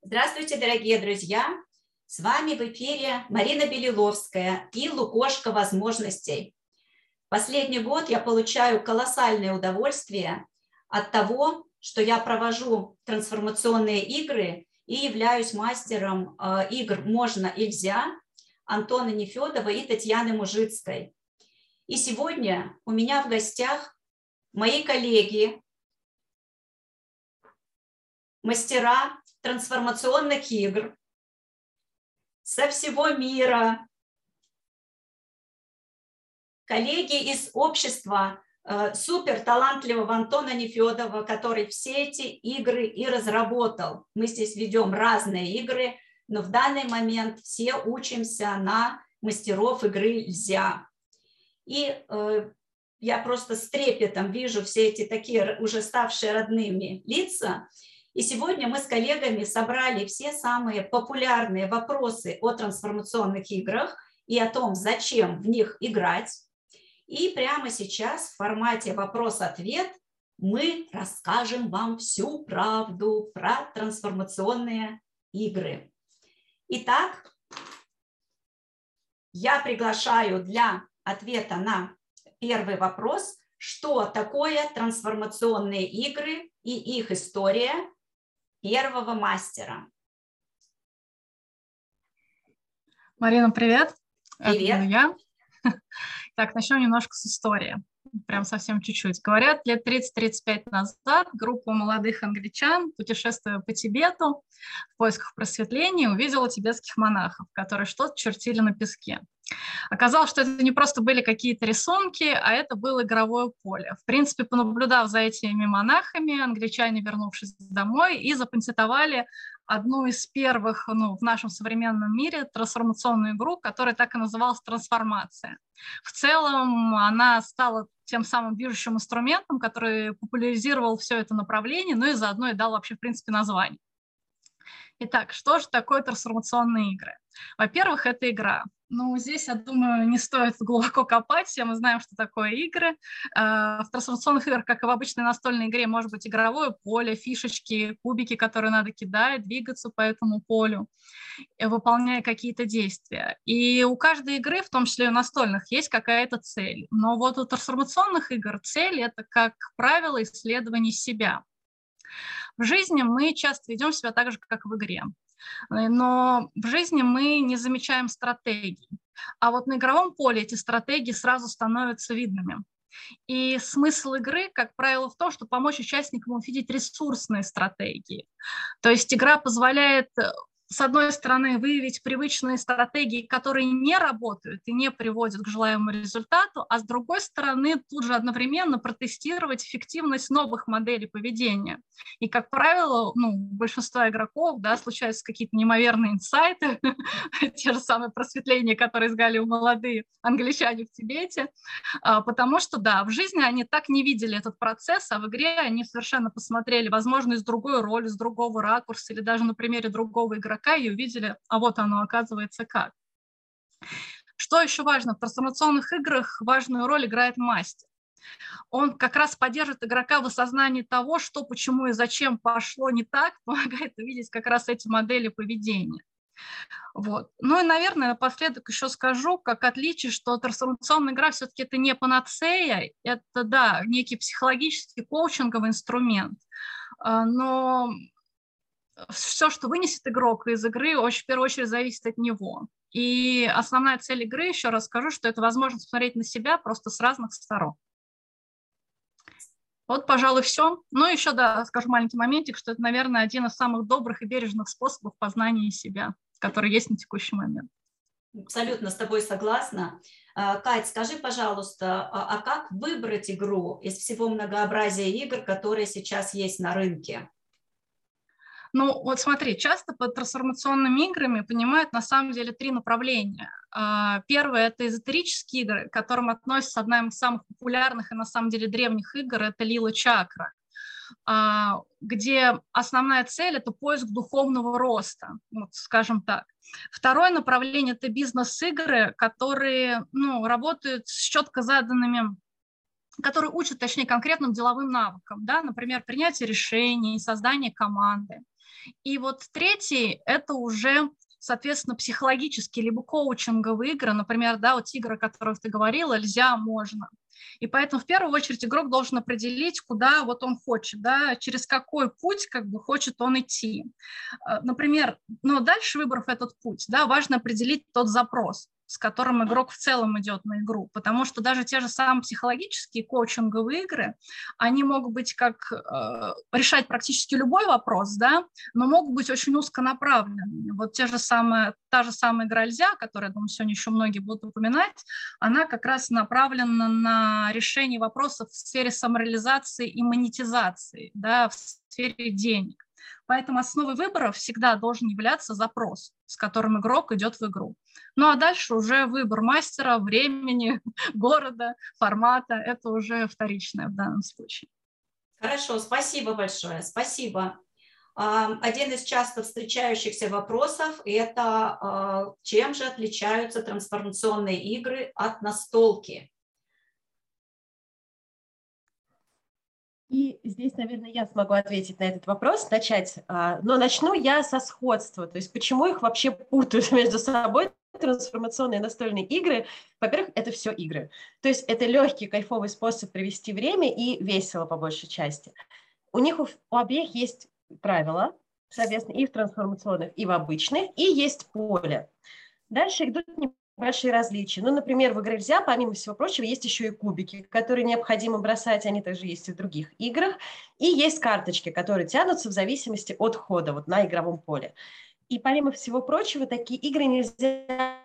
Здравствуйте, дорогие друзья! С вами в эфире Марина Белиловская и Лукошка возможностей. Последний год я получаю колоссальное удовольствие от того, что я провожу трансформационные игры и являюсь мастером э, игр «Можно, нельзя» Антона Нефедова и Татьяны Мужицкой. И сегодня у меня в гостях мои коллеги, мастера трансформационных игр со всего мира, коллеги из общества э, супер талантливого Антона Нефедова, который все эти игры и разработал. Мы здесь ведем разные игры, но в данный момент все учимся на мастеров игры «Льзя». И э, я просто с трепетом вижу все эти такие уже ставшие родными лица. И сегодня мы с коллегами собрали все самые популярные вопросы о трансформационных играх и о том, зачем в них играть. И прямо сейчас в формате вопрос-ответ мы расскажем вам всю правду про трансформационные игры. Итак, я приглашаю для ответа на первый вопрос, что такое трансформационные игры и их история первого мастера. Марина, привет. Привет. Это я. Так, начнем немножко с истории прям совсем чуть-чуть. Говорят, лет 30-35 назад группа молодых англичан, путешествуя по Тибету в поисках просветления, увидела тибетских монахов, которые что-то чертили на песке. Оказалось, что это не просто были какие-то рисунки, а это было игровое поле. В принципе, понаблюдав за этими монахами, англичане, вернувшись домой, и запатентовали одну из первых ну, в нашем современном мире трансформационную игру, которая так и называлась «Трансформация». В целом она стала тем самым движущим инструментом, который популяризировал все это направление, ну и заодно и дал вообще, в принципе, название. Итак, что же такое трансформационные игры? Во-первых, это игра. Ну, здесь, я думаю, не стоит глубоко копать, все мы знаем, что такое игры. А, в трансформационных играх, как и в обычной настольной игре, может быть игровое поле, фишечки, кубики, которые надо кидать, двигаться по этому полю, э, выполняя какие-то действия. И у каждой игры, в том числе и у настольных, есть какая-то цель. Но вот у трансформационных игр цель – это, как правило, исследование себя. В жизни мы часто ведем себя так же, как в игре. Э, но в жизни мы не замечаем стратегий. А вот на игровом поле эти стратегии сразу становятся видными. И смысл игры, как правило, в том, чтобы помочь участникам увидеть ресурсные стратегии. То есть игра позволяет э, с одной стороны, выявить привычные стратегии, которые не работают и не приводят к желаемому результату, а с другой стороны, тут же одновременно протестировать эффективность новых моделей поведения. И, как правило, ну, большинство игроков да, случаются какие-то неимоверные инсайты, те же самые просветления, которые искали молодые англичане в Тибете, а, потому что, да, в жизни они так не видели этот процесс, а в игре они совершенно посмотрели, возможно, из другой роли, с другого ракурса или даже на примере другого игрока, игрока и увидели, а вот оно оказывается как. Что еще важно? В трансформационных играх важную роль играет мастер. Он как раз поддержит игрока в осознании того, что, почему и зачем пошло не так, помогает увидеть как раз эти модели поведения. Вот. Ну и, наверное, напоследок еще скажу, как отличие, что трансформационная игра все-таки это не панацея, это, да, некий психологический коучинговый инструмент, а, но все, что вынесет игрок из игры, очень, в первую очередь зависит от него. И основная цель игры, еще раз скажу, что это возможность посмотреть на себя просто с разных сторон. Вот, пожалуй, все. Ну, еще, да, скажу маленький моментик, что это, наверное, один из самых добрых и бережных способов познания себя, который есть на текущий момент. Абсолютно с тобой согласна. А, Кать, скажи, пожалуйста, а, а как выбрать игру из всего многообразия игр, которые сейчас есть на рынке? Ну, вот смотри, часто под трансформационными играми понимают на самом деле три направления. А, первое – это эзотерические игры, к которым относится одна из самых популярных и на самом деле древних игр – это Лила Чакра а, где основная цель – это поиск духовного роста, вот, скажем так. Второе направление – это бизнес-игры, которые ну, работают с четко заданными которые учат, точнее, конкретным деловым навыкам, да, например, принятие решений, создание команды. И вот третий – это уже соответственно, психологические либо коучинговые игры, например, да, вот игры, о которых ты говорила, нельзя, можно. И поэтому в первую очередь игрок должен определить, куда вот он хочет, да, через какой путь как бы хочет он идти. Э, например, но дальше выбрав этот путь, да, важно определить тот запрос с которым игрок в целом идет на игру, потому что даже те же самые психологические коучинговые игры, они могут быть как э, решать практически любой вопрос, да, но могут быть очень узконаправленными. Вот те же самые, та же самая игра «Нельзя», которую, я думаю, сегодня еще многие будут упоминать, она как раз направлена на решение вопросов в сфере самореализации и монетизации, да, в сфере денег. Поэтому основой выбора всегда должен являться запрос, с которым игрок идет в игру. Ну а дальше уже выбор мастера, времени, города, формата. Это уже вторичное в данном случае. Хорошо, спасибо большое, спасибо. Один из часто встречающихся вопросов – это а, чем же отличаются трансформационные игры от настолки? И здесь, наверное, я смогу ответить на этот вопрос, начать. А, но начну я со сходства. То есть почему их вообще путают между собой трансформационные настольные игры? Во-первых, это все игры. То есть это легкий, кайфовый способ провести время и весело по большей части. У них у, обеих есть правила, соответственно, и в трансформационных, и в обычных, и есть поле. Дальше идут большие различия. Ну, например, в игре нельзя, помимо всего прочего, есть еще и кубики, которые необходимо бросать, они также есть и в других играх. И есть карточки, которые тянутся в зависимости от хода вот на игровом поле. И помимо всего прочего, такие игры нельзя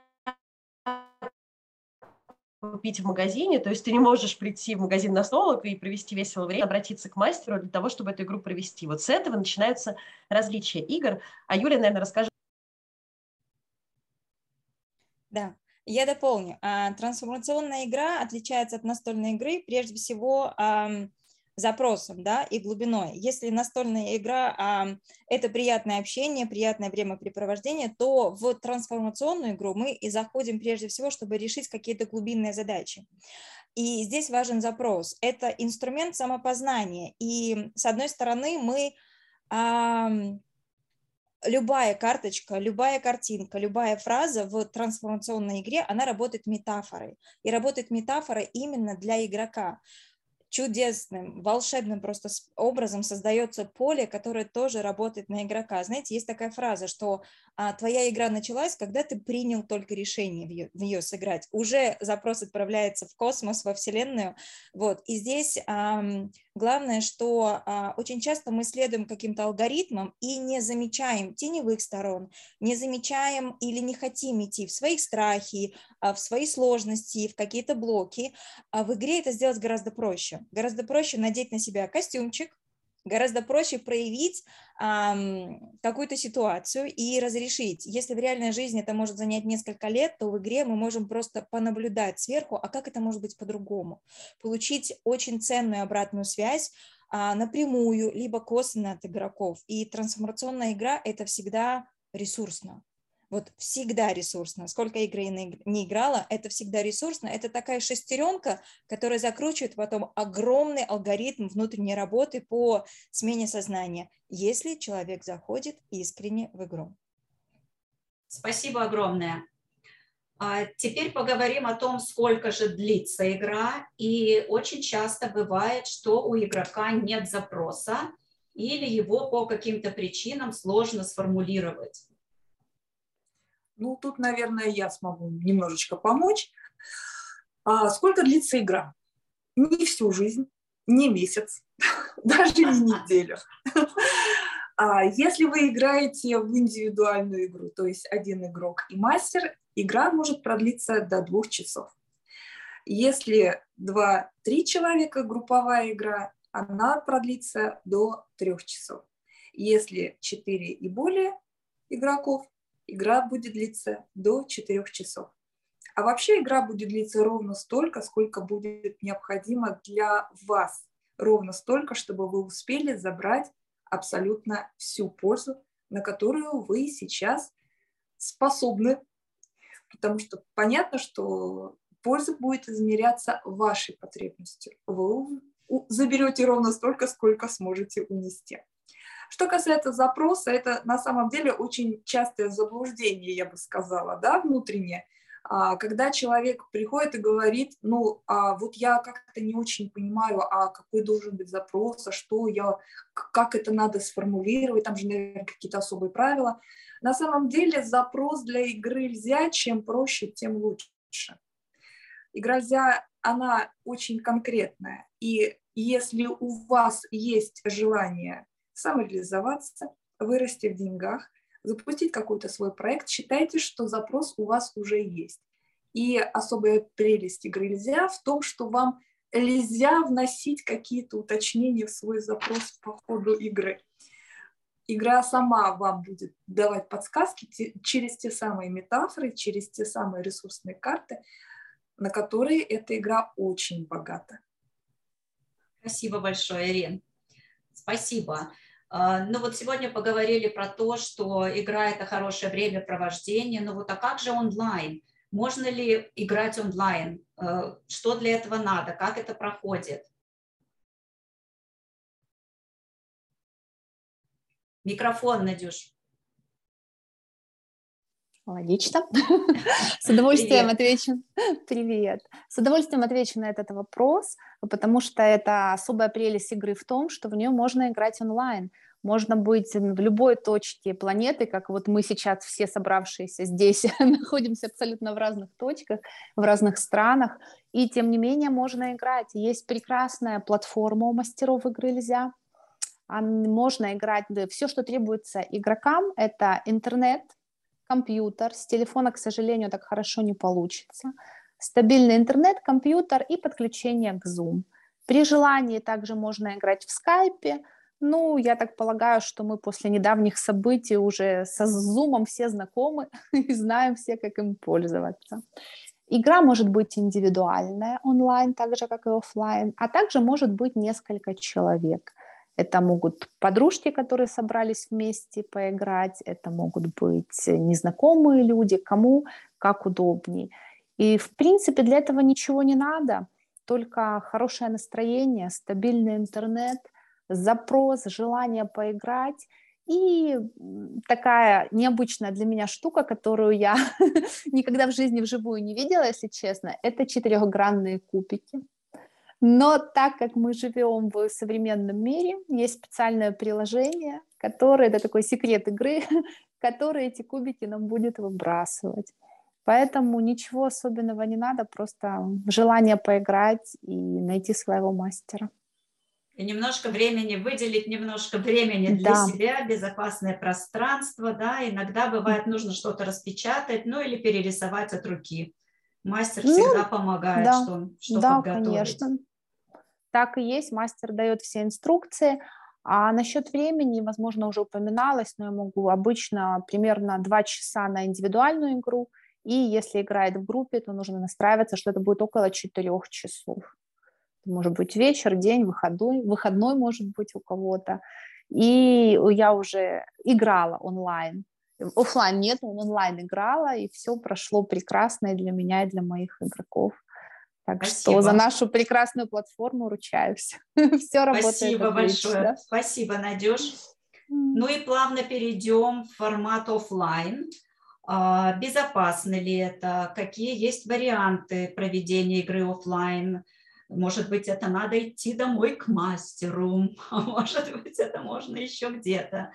купить в магазине, то есть ты не можешь прийти в магазин на столок и провести весело время, обратиться к мастеру для того, чтобы эту игру провести. Вот с этого начинаются различия игр. А Юля, наверное, расскажет. Да, я дополню. А, трансформационная игра отличается от настольной игры прежде всего запросом да, и глубиной. Если настольная игра это приятное общение, приятное времяпрепровождение, то в трансформационную игру мы и заходим прежде всего, чтобы решить какие-то глубинные задачи. И здесь важен запрос. Это инструмент самопознания. И с одной стороны мы любая карточка, любая картинка, любая фраза в трансформационной игре, она работает метафорой. И работает метафора именно для игрока чудесным, волшебным просто образом создается поле, которое тоже работает на игрока. Знаете, есть такая фраза, что а, твоя игра началась, когда ты принял только решение в ее, в ее сыграть. Уже запрос отправляется в космос, во Вселенную. Вот. И здесь а, главное, что а, очень часто мы следуем каким-то алгоритмам и не замечаем теневых сторон, не замечаем или не хотим идти в свои страхи, а, в свои сложности, в какие-то блоки. А в игре это сделать гораздо проще. Гораздо проще надеть на себя костюмчик, гораздо проще проявить эм, какую-то ситуацию и разрешить. Если в реальной жизни это может занять несколько лет, то в игре мы можем просто понаблюдать сверху, а как это может быть по-другому. Получить очень ценную обратную связь а, напрямую, либо косвенно от игроков. И трансформационная игра – это всегда ресурсно вот всегда ресурсно. Сколько игры не играла, это всегда ресурсно. Это такая шестеренка, которая закручивает потом огромный алгоритм внутренней работы по смене сознания, если человек заходит искренне в игру. Спасибо огромное. А теперь поговорим о том, сколько же длится игра. И очень часто бывает, что у игрока нет запроса или его по каким-то причинам сложно сформулировать. Ну, тут, наверное, я смогу немножечко помочь. А сколько длится игра? Не всю жизнь, не месяц, даже не неделю. А если вы играете в индивидуальную игру, то есть один игрок и мастер, игра может продлиться до двух часов. Если два-три человека, групповая игра, она продлится до трех часов. Если четыре и более игроков, игра будет длиться до 4 часов. А вообще игра будет длиться ровно столько, сколько будет необходимо для вас. Ровно столько, чтобы вы успели забрать абсолютно всю пользу, на которую вы сейчас способны. Потому что понятно, что польза будет измеряться вашей потребностью. Вы заберете ровно столько, сколько сможете унести. Что касается запроса, это на самом деле очень частое заблуждение, я бы сказала, да, внутреннее. А, когда человек приходит и говорит, ну, а вот я как-то не очень понимаю, а какой должен быть запрос, а что я, как это надо сформулировать, там же, наверное, какие-то особые правила. На самом деле запрос для игры нельзя, чем проще, тем лучше. Игра нельзя, она очень конкретная, и если у вас есть желание самореализоваться, вырасти в деньгах, запустить какой-то свой проект, считайте, что запрос у вас уже есть. И особая прелесть игры нельзя в том, что вам нельзя вносить какие-то уточнения в свой запрос по ходу игры. Игра сама вам будет давать подсказки через те самые метафоры, через те самые ресурсные карты, на которые эта игра очень богата. Спасибо большое, Ирин. Спасибо. А, ну вот сегодня поговорили про то, что игра – это хорошее времяпровождение, но вот а как же онлайн? Можно ли играть онлайн? А, что для этого надо? Как это проходит? Микрофон, Надюш. Логично. С удовольствием отвечу. Привет. С удовольствием отвечу на этот вопрос, потому что это особая прелесть игры в том, что в нее можно играть онлайн. Можно быть в любой точке планеты, как вот мы сейчас все собравшиеся здесь находимся абсолютно в разных точках, в разных странах, и тем не менее можно играть. Есть прекрасная платформа у мастеров игры «Нельзя», можно играть, все, что требуется игрокам, это интернет, компьютер, с телефона, к сожалению, так хорошо не получится, стабильный интернет, компьютер и подключение к Zoom. При желании также можно играть в скайпе, ну, я так полагаю, что мы после недавних событий уже со Zoom все знакомы и знаем все, как им пользоваться. Игра может быть индивидуальная онлайн, так же, как и офлайн, а также может быть несколько человек. Это могут подружки, которые собрались вместе поиграть, это могут быть незнакомые люди, кому как удобней. И, в принципе, для этого ничего не надо, только хорошее настроение, стабильный интернет, запрос, желание поиграть и такая необычная для меня штука, которую я никогда в жизни вживую не видела, если честно, это четырехгранные кубики. Но так как мы живем в современном мире, есть специальное приложение, которое, это такой секрет игры, который эти кубики нам будет выбрасывать. Поэтому ничего особенного не надо, просто желание поиграть и найти своего мастера. И немножко времени, выделить немножко времени для да. себя, безопасное пространство, да, иногда бывает нужно что-то распечатать, ну или перерисовать от руки. Мастер ну, всегда помогает, да, что, что да, подготовить. конечно так и есть, мастер дает все инструкции. А насчет времени, возможно, уже упоминалось, но я могу обычно примерно 2 часа на индивидуальную игру, и если играет в группе, то нужно настраиваться, что это будет около 4 часов. Может быть вечер, день, выходной, выходной может быть у кого-то. И я уже играла онлайн. Оффлайн нет, но онлайн играла, и все прошло прекрасно и для меня, и для моих игроков. Так Спасибо. что за нашу прекрасную платформу ручаюсь. Все работает Спасибо отлично. большое. Спасибо, Надюш. Ну и плавно перейдем в формат офлайн. А, безопасно ли это? Какие есть варианты проведения игры офлайн? Может быть, это надо идти домой к мастеру, а может быть, это можно еще где-то.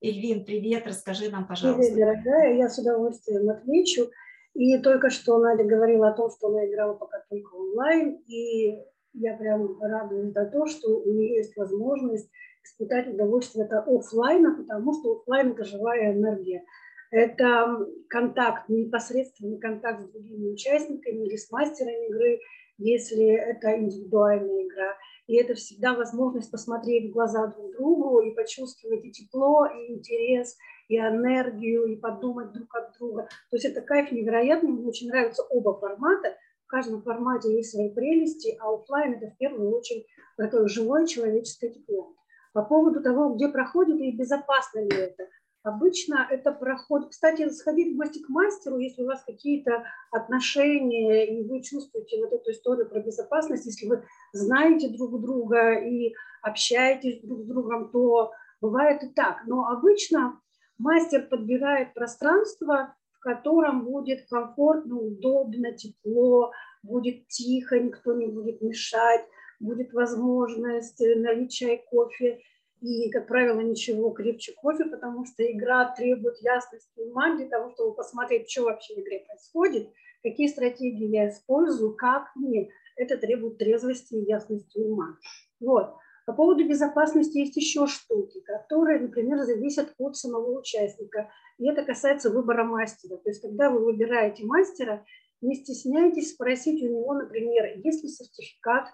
Ильвин, привет, расскажи нам, пожалуйста. Привет, дорогая, я с удовольствием отвечу. И только что Надя говорила о том, что она играла пока только онлайн, и я прям радуюсь за то, что у нее есть возможность испытать удовольствие это офлайна, потому что офлайн это живая энергия. Это контакт, непосредственный контакт с другими участниками или с мастером игры, если это индивидуальная игра. И это всегда возможность посмотреть в глаза друг другу и почувствовать и тепло, и интерес, и энергию, и подумать друг от друга. То есть это кайф невероятный, мне очень нравятся оба формата. В каждом формате есть свои прелести, а офлайн это в первую очередь такое живое человеческое тепло. По поводу того, где проходит и безопасно ли это. Обычно это проходит... Кстати, сходить в гости к мастеру, если у вас какие-то отношения, и вы чувствуете вот эту историю про безопасность, если вы знаете друг друга и общаетесь друг с другом, то бывает и так. Но обычно мастер подбирает пространство, в котором будет комфортно, удобно, тепло, будет тихо, никто не будет мешать, будет возможность налить чай, кофе и, как правило, ничего крепче кофе, потому что игра требует ясности ума для того, чтобы посмотреть, что вообще в игре происходит, какие стратегии я использую, как мне. Это требует трезвости и ясности ума. Вот. По поводу безопасности есть еще штуки, которые, например, зависят от самого участника. И это касается выбора мастера. То есть, когда вы выбираете мастера, не стесняйтесь спросить у него, например, есть ли сертификат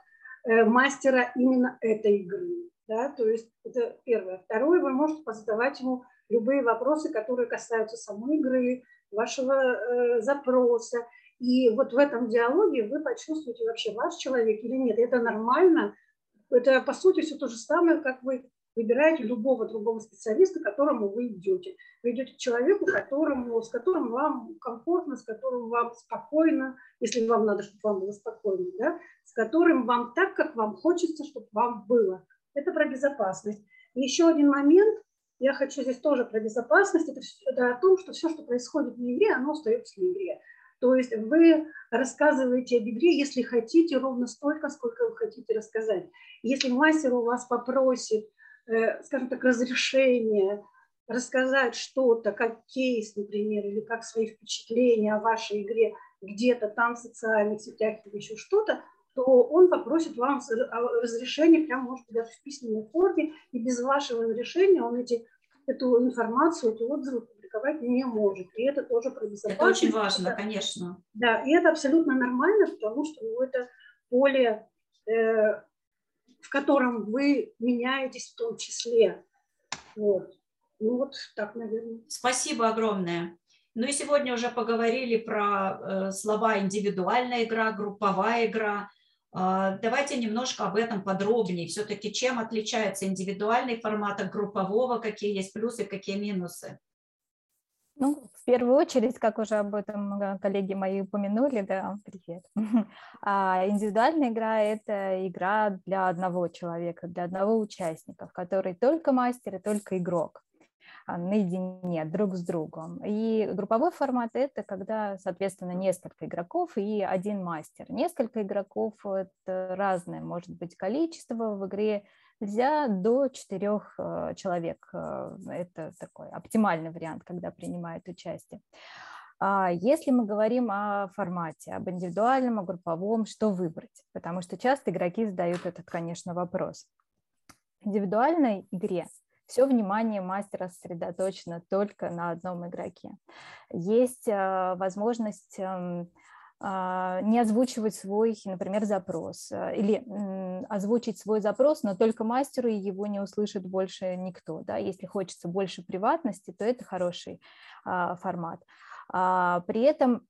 э, мастера именно этой игры. Да? То есть это первое. Второе, вы можете позадавать ему любые вопросы, которые касаются самой игры, вашего э, запроса. И вот в этом диалоге вы почувствуете вообще ваш человек или нет. Это нормально, это, по сути, все то же самое, как вы выбираете любого другого специалиста, к которому вы идете. Вы идете к человеку, которому, с которым вам комфортно, с которым вам спокойно, если вам надо, чтобы вам было спокойно, да? с которым вам так, как вам хочется, чтобы вам было. Это про безопасность. Еще один момент, я хочу здесь тоже про безопасность, это, это о том, что все, что происходит в игре, оно остается в игре. То есть вы рассказываете об игре, если хотите, ровно столько, сколько вы хотите рассказать. Если мастер у вас попросит, э, скажем так, разрешение рассказать что-то, как кейс, например, или как свои впечатления о вашей игре где-то там в социальных сетях или еще что-то, то он попросит вам разрешение, прямо, может быть, даже в письменной форме, и без вашего разрешения он эти, эту информацию, эти отзывы публиковать не может. И это тоже про безопасность. Это очень важно, это, конечно. Да, и это абсолютно нормально, потому что ну, это поле, э, в котором вы меняетесь в том числе. Вот. Ну вот так, наверное. Спасибо огромное. Ну и сегодня уже поговорили про э, слова индивидуальная игра, групповая игра. Э, давайте немножко об этом подробнее. Все-таки чем отличается индивидуальный формат от группового, какие есть плюсы, какие минусы? Ну, в первую очередь, как уже об этом э, коллеги мои упомянули, да, привет. А индивидуальная игра – это игра для одного человека, для одного участника, в которой только мастер и только игрок наедине друг с другом. И групповой формат – это когда, соответственно, несколько игроков и один мастер. Несколько игроков – это разное, может быть, количество в игре, нельзя до четырех э, человек. Э, это такой оптимальный вариант, когда принимают участие. А если мы говорим о формате, об индивидуальном, о групповом, что выбрать? Потому что часто игроки задают этот, конечно, вопрос. В индивидуальной игре все внимание мастера сосредоточено только на одном игроке. Есть э, возможность эм, а, не озвучивать свой, например, запрос, э, или озвучить свой запрос, но только мастеру и его не услышит больше никто. Да? Если хочется больше приватности, то это хороший а, формат. А, при этом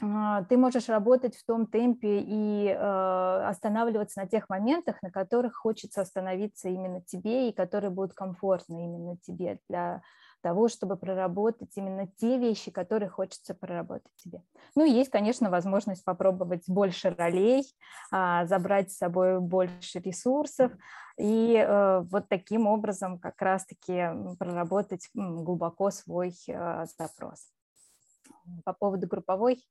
ты можешь работать в том темпе и э, останавливаться на тех моментах, на которых хочется остановиться именно тебе и которые будут комфортны именно тебе для того, чтобы проработать именно те вещи, которые хочется проработать тебе. Ну, есть, конечно, возможность попробовать больше ролей, а, забрать с собой больше ресурсов и э, вот таким образом как раз-таки проработать глубоко свой э, запрос. По поводу групповой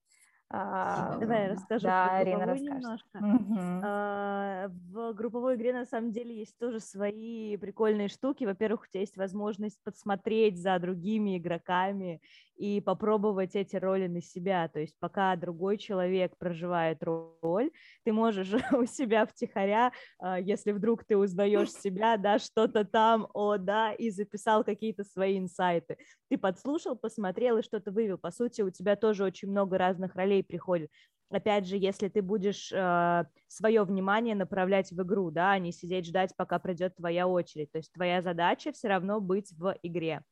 а, Давай я расскажу да, Арина немножко. Угу. А, в групповой игре на самом деле есть тоже свои прикольные штуки. Во-первых, у тебя есть возможность подсмотреть за другими игроками и попробовать эти роли на себя. То есть пока другой человек проживает роль, ты можешь у себя втихаря, а, если вдруг ты узнаешь себя, да, что-то там, о, да, и записал какие-то свои инсайты. Ты подслушал, посмотрел и что-то вывел. По сути, у тебя тоже очень много разных ролей приходит опять же, если ты будешь э, свое внимание направлять в игру, да, а не сидеть ждать, пока придет твоя очередь. То есть твоя задача все равно быть в игре.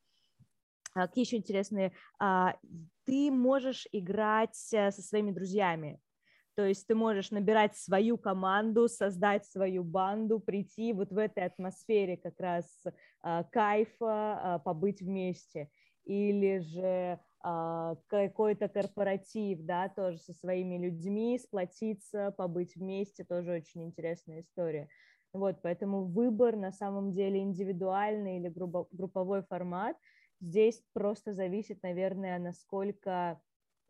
А, какие еще интересные? А, ты можешь играть э, со своими друзьями. То есть ты можешь набирать свою команду, создать свою банду, прийти вот в этой атмосфере как раз а, кайфа, побыть вместе. Или же какой-то корпоратив, да, тоже со своими людьми, сплотиться, побыть вместе, тоже очень интересная история. Вот, поэтому выбор на самом деле индивидуальный или групповой формат здесь просто зависит, наверное, насколько,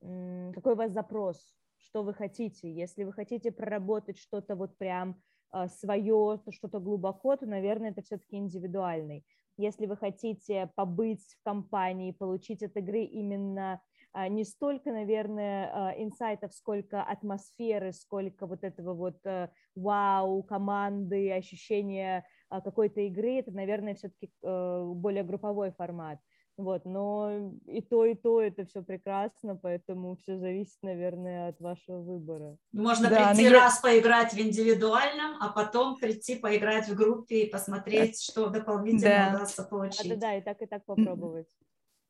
какой у вас запрос, что вы хотите. Если вы хотите проработать что-то вот прям а, свое, что-то глубоко, то, наверное, это все-таки индивидуальный. Если вы хотите побыть в компании, получить от игры именно а, не столько, наверное, а, инсайтов, сколько атмосферы, сколько вот этого вот э, вау, команды, ощущения какой-то игры, это, наверное, все-таки э, более групповой формат. Вот, но и то, и то это все прекрасно, поэтому все зависит, наверное, от вашего выбора. Можно да, прийти раз я... поиграть в индивидуальном, а потом прийти поиграть в группе и посмотреть, да. что дополнительно да. удастся получить. Да, да, и так, и так попробовать.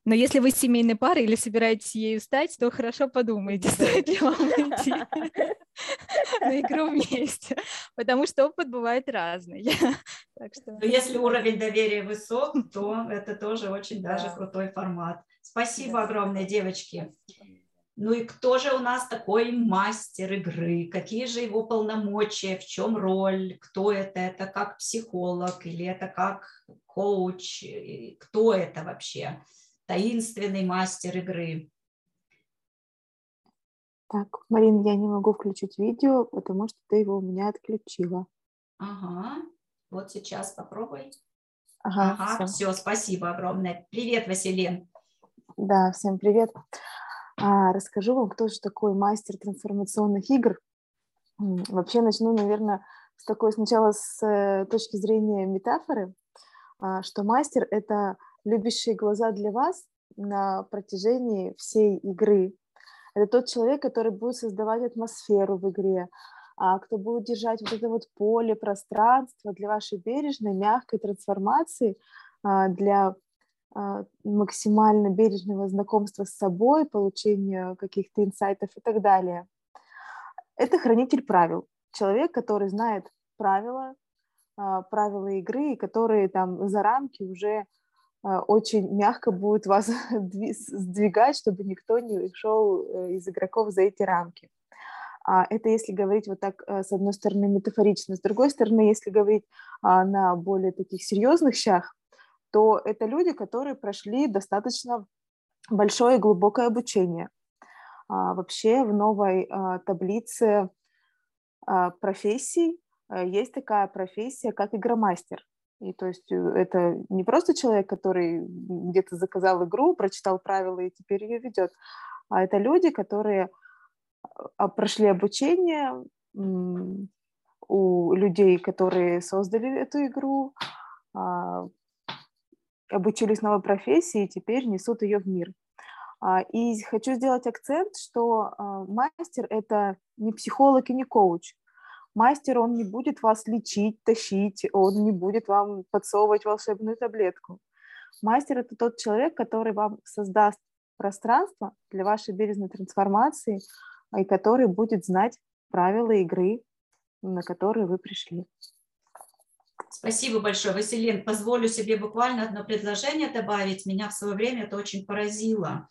Но если вы семейной парой или собираетесь ею стать, то хорошо подумайте, стоит ли вам идти на игру вместе, потому что опыт бывает разный. Так что... Но если уровень доверия высок, то это тоже очень даже крутой формат. Спасибо огромное, девочки. Ну и кто же у нас такой мастер игры? Какие же его полномочия? В чем роль? Кто это? Это как психолог или это как коуч? Кто это вообще? Таинственный мастер игры. Так, Марин, я не могу включить видео, потому что ты его у меня отключила. Ага, вот сейчас попробуй. Ага, ага все. все, спасибо огромное. Привет, Василин. Да, всем привет. А, расскажу вам, кто же такой мастер трансформационных игр. Вообще начну, наверное, с такой сначала с э, точки зрения метафоры, а, что мастер – это любящие глаза для вас на протяжении всей игры. Это тот человек, который будет создавать атмосферу в игре, а кто будет держать вот это вот поле, пространство для вашей бережной, мягкой трансформации, а, для а, максимально бережного знакомства с собой, получения каких-то инсайтов и так далее. Это хранитель правил. Человек, который знает правила, правила игры, которые там за рамки уже очень мягко будет вас сдвигать, чтобы никто не шел э, из игроков за эти рамки. А, это если говорить вот так, э, с одной стороны, метафорично, с другой стороны, если говорить а, на более таких серьезных щах, то это люди, которые прошли достаточно большое и глубокое обучение. Вообще в новой таблице профессий э, есть такая профессия, как игромастер. И то есть э, это не просто человек, который где-то заказал игру, прочитал правила и теперь ее ведет, а это люди, которые а, прошли обучение у людей, которые создали эту игру, а, обучились новой профессии и теперь несут ее в мир. А, и хочу сделать акцент, что мастер – это не психолог и не коуч. Мастер, он не будет вас лечить, тащить, он не будет вам подсовывать волшебную таблетку. Мастер – это тот человек, который вам создаст пространство для вашей бережной трансформации, и который будет знать правила игры, на которые вы пришли. Спасибо большое, Василин. Позволю себе буквально одно предложение добавить. Меня в свое время это очень поразило.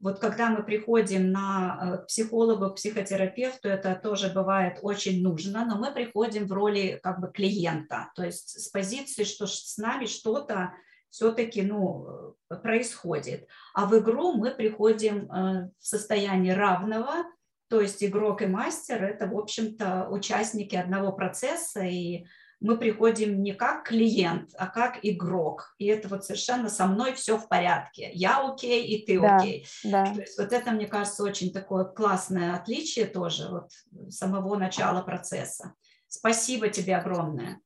Вот когда мы приходим на э, психолога, к психотерапевту, это тоже бывает очень нужно, но мы приходим в роли как бы клиента, то есть с позиции, что с нами что-то все-таки ну, э, происходит. А в игру мы приходим э, в состоянии равного, то есть игрок и мастер – это, в общем-то, участники одного процесса, и мы приходим не как клиент, а как игрок. И это вот совершенно со мной все в порядке. Я окей, и ты да, окей. Да. То есть вот это, мне кажется, очень такое классное отличие тоже вот самого начала процесса. Спасибо тебе огромное.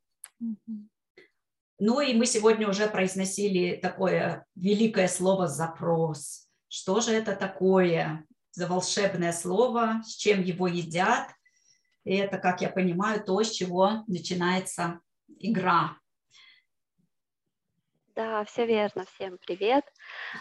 Ну и мы сегодня уже произносили такое великое слово «запрос». Что же это такое за волшебное слово, с чем его едят, и это, как я понимаю, то, с чего начинается игра. Да, все верно. Всем привет.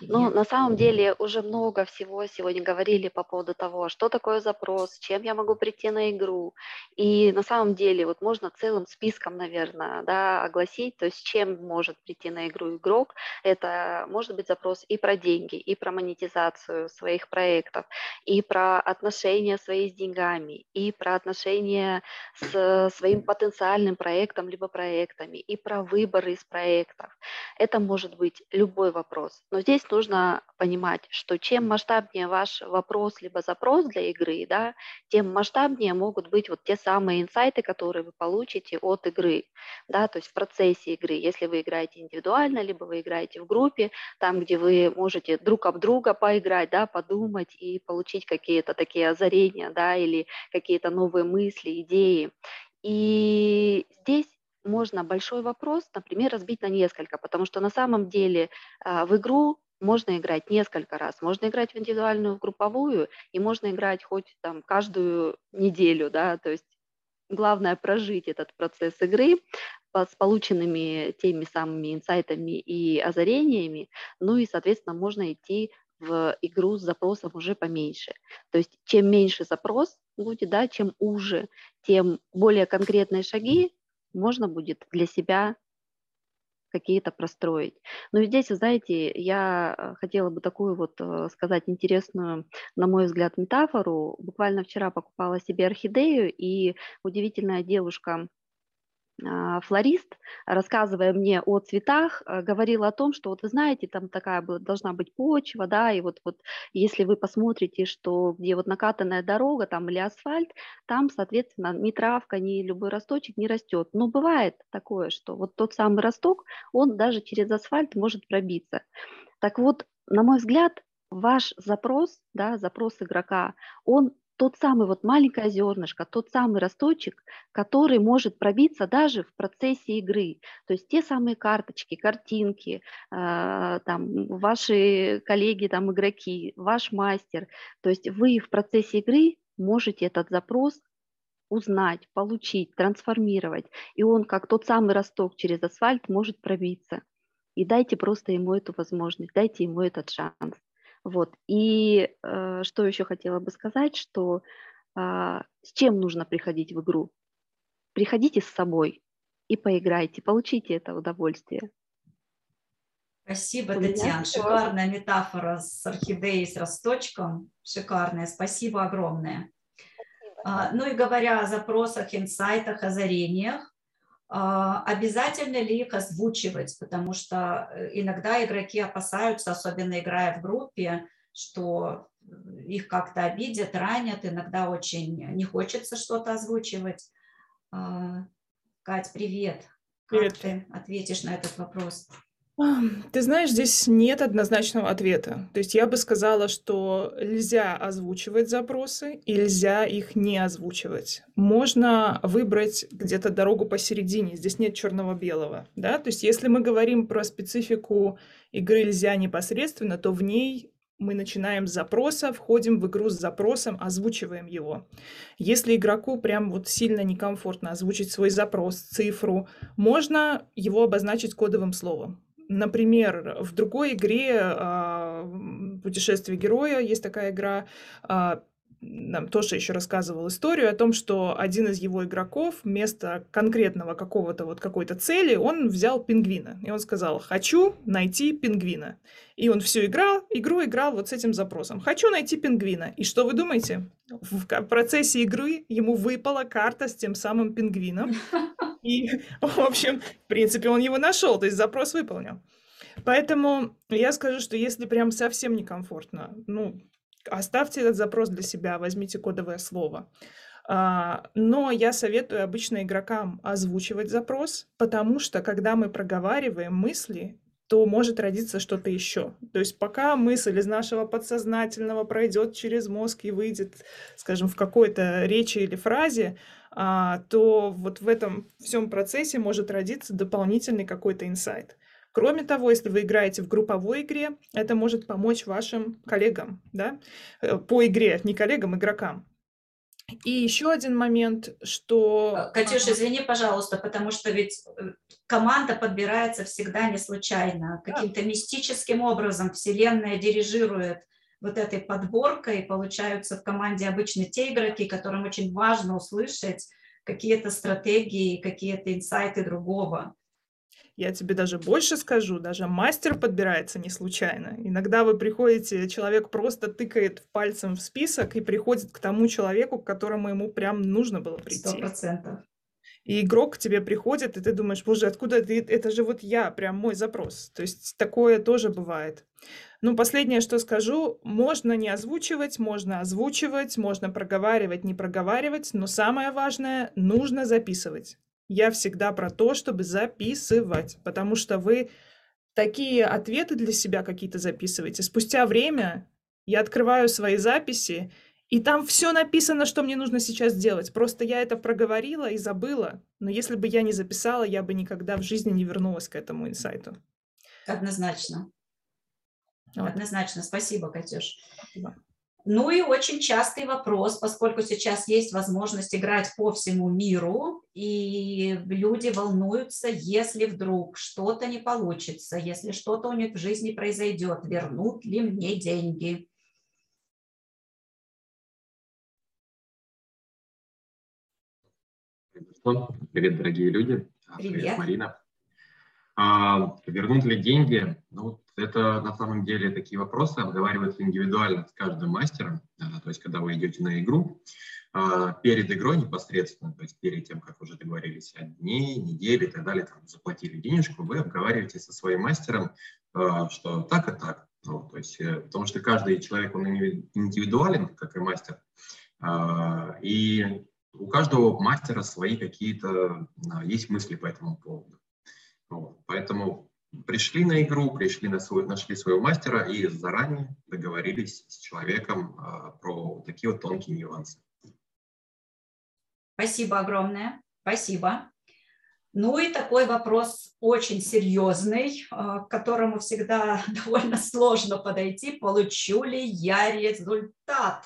Ну, на самом деле уже много всего сегодня говорили по поводу того, что такое запрос, чем я могу прийти на игру. И на самом деле вот можно целым списком, наверное, да, огласить, то есть чем может прийти на игру игрок. Это может быть запрос и про деньги, и про монетизацию своих проектов, и про отношения свои с деньгами, и про отношения с своим потенциальным проектом, либо проектами, и про выборы из проектов. Это может быть любой вопрос. Но здесь нужно понимать, что чем масштабнее ваш вопрос либо запрос для игры, да, тем масштабнее могут быть вот те самые инсайты, которые вы получите от игры. Да, то есть в процессе игры, если вы играете индивидуально, либо вы играете в группе, там, где вы можете друг об друга поиграть, да, подумать и получить какие-то такие озарения, да, или какие-то новые мысли, идеи. И здесь можно большой вопрос, например, разбить на несколько, потому что на самом деле а, в игру можно играть несколько раз. Можно играть в индивидуальную, в групповую, и можно играть хоть там каждую неделю, да, то есть главное прожить этот процесс игры с полученными теми самыми инсайтами и озарениями, ну и, соответственно, можно идти в игру с запросом уже поменьше. То есть чем меньше запрос будет, да, чем уже, тем более конкретные шаги можно будет для себя какие-то простроить. Но здесь, знаете, я э, хотела бы такую вот э, сказать интересную, на мой взгляд, метафору. Буквально вчера покупала себе орхидею, и удивительная девушка флорист, рассказывая мне о цветах, э, говорил о том, что вот вы знаете, там такая должна быть почва, да, и вот, вот если вы посмотрите, что где вот накатанная дорога там или асфальт, там, соответственно, ни травка, ни любой росточек не растет. Но бывает такое, что вот тот самый росток, он даже через асфальт может пробиться. Так вот, на мой взгляд, ваш запрос, да, запрос игрока, он тот самый вот маленькое зернышко, тот самый росточек, который может пробиться даже в процессе игры. То есть те самые карточки, картинки, э, там, ваши коллеги, там, игроки, ваш мастер. То есть вы в процессе игры можете этот запрос узнать, получить, трансформировать. И он, как тот самый росток через асфальт, может пробиться. И дайте просто ему эту возможность, дайте ему этот шанс. Вот. И э, что еще хотела бы сказать, что э, с чем нужно приходить в игру? Приходите с собой и поиграйте, получите это удовольствие. Спасибо, Татьяна. Шикарная метафора с орхидеей, с росточком. Шикарная. Спасибо огромное. Спасибо. А, ну и говоря о запросах, инсайтах, озарениях, обязательно ли их озвучивать, потому что э, иногда игроки опасаются, особенно играя в группе, что их как-то обидят, ранят, иногда очень не хочется что-то озвучивать. А, Кать, привет. Привет. Как ты ответишь на этот вопрос? Ты знаешь, здесь нет однозначного ответа. То есть я бы сказала, что нельзя озвучивать запросы и нельзя их не озвучивать. Можно выбрать где-то дорогу посередине. Здесь нет черного-белого. Да? То есть если мы говорим про специфику игры нельзя непосредственно, то в ней мы начинаем с запроса, входим в игру с запросом, озвучиваем его. Если игроку прям вот сильно некомфортно озвучить свой запрос, цифру, можно его обозначить кодовым словом. Например, в другой игре а, «Путешествие героя» есть такая игра, а, нам тоже еще рассказывал историю о том, что один из его игроков вместо конкретного какого-то вот какой-то цели, он взял пингвина. И он сказал, хочу найти пингвина. И он всю играл, игру играл вот с этим запросом. Хочу найти пингвина. И что вы думаете? В процессе игры ему выпала карта с тем самым пингвином. И, в общем, в принципе, он его нашел, то есть запрос выполнил. Поэтому я скажу, что если прям совсем некомфортно, ну, оставьте этот запрос для себя, возьмите кодовое слово. А, но я советую обычно игрокам озвучивать запрос, потому что когда мы проговариваем мысли, то может родиться что-то еще. То есть пока мысль из нашего подсознательного пройдет через мозг и выйдет, скажем, в какой-то речи или фразе, то вот в этом всем процессе может родиться дополнительный какой-то инсайт. Кроме того, если вы играете в групповой игре, это может помочь вашим коллегам, да, э, по игре, не коллегам, игрокам. И еще один момент, что... Катюша, извини, пожалуйста, потому что ведь э, команда подбирается всегда не случайно. Каким-то мистическим образом Вселенная дирижирует вот этой подборкой, получаются в команде обычно те игроки, которым очень важно услышать какие-то стратегии, какие-то инсайты другого. Я тебе даже больше скажу, даже мастер подбирается не случайно. Иногда вы приходите, человек просто тыкает пальцем в список и приходит к тому человеку, к которому ему прям нужно было прийти. Сто процентов. И игрок к тебе приходит, и ты думаешь, боже, откуда ты? Это же вот я, прям мой запрос. То есть такое тоже бывает. Ну, последнее, что скажу, можно не озвучивать, можно озвучивать, можно проговаривать, не проговаривать, но самое важное, нужно записывать. Я всегда про то, чтобы записывать, потому что вы такие ответы для себя какие-то записываете. Спустя время я открываю свои записи, и там все написано, что мне нужно сейчас делать. Просто я это проговорила и забыла. Но если бы я не записала, я бы никогда в жизни не вернулась к этому инсайту. Однозначно. Вот. Однозначно. Спасибо, Катюш. Спасибо. Ну и очень частый вопрос, поскольку сейчас есть возможность играть по всему миру, и люди волнуются, если вдруг что-то не получится, если что-то у них в жизни произойдет, вернут ли мне деньги. Привет, дорогие люди. Привет, Привет Марина. А, вернут ли деньги? Ну, это на самом деле такие вопросы обговариваются индивидуально с каждым мастером. То есть, когда вы идете на игру, а, перед игрой непосредственно, то есть перед тем, как уже договорились о дне, неделе и так далее, там, заплатили денежку, вы обговариваете со своим мастером, а, что так и так. Ну, то есть, э, потому что каждый человек, он индивидуален, как и мастер, а, и у каждого мастера свои какие-то есть мысли по этому поводу. Вот. Поэтому пришли на игру, пришли на свой, нашли своего мастера и заранее договорились с человеком а, про такие вот тонкие нюансы. Спасибо огромное. Спасибо. Ну и такой вопрос очень серьезный, а, к которому всегда довольно сложно подойти. Получу ли я результат?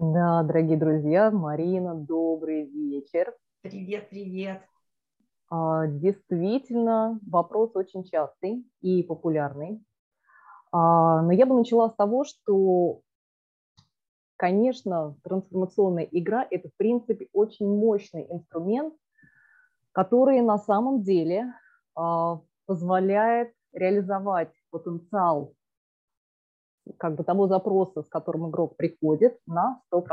Да, дорогие друзья, Марина, добрый вечер. Привет, привет. А, действительно, вопрос очень частый и популярный. А, но я бы начала с того, что, конечно, трансформационная игра – это, в принципе, очень мощный инструмент, который на самом деле а, позволяет реализовать потенциал как бы того запроса, с которым игрок приходит, на 100%.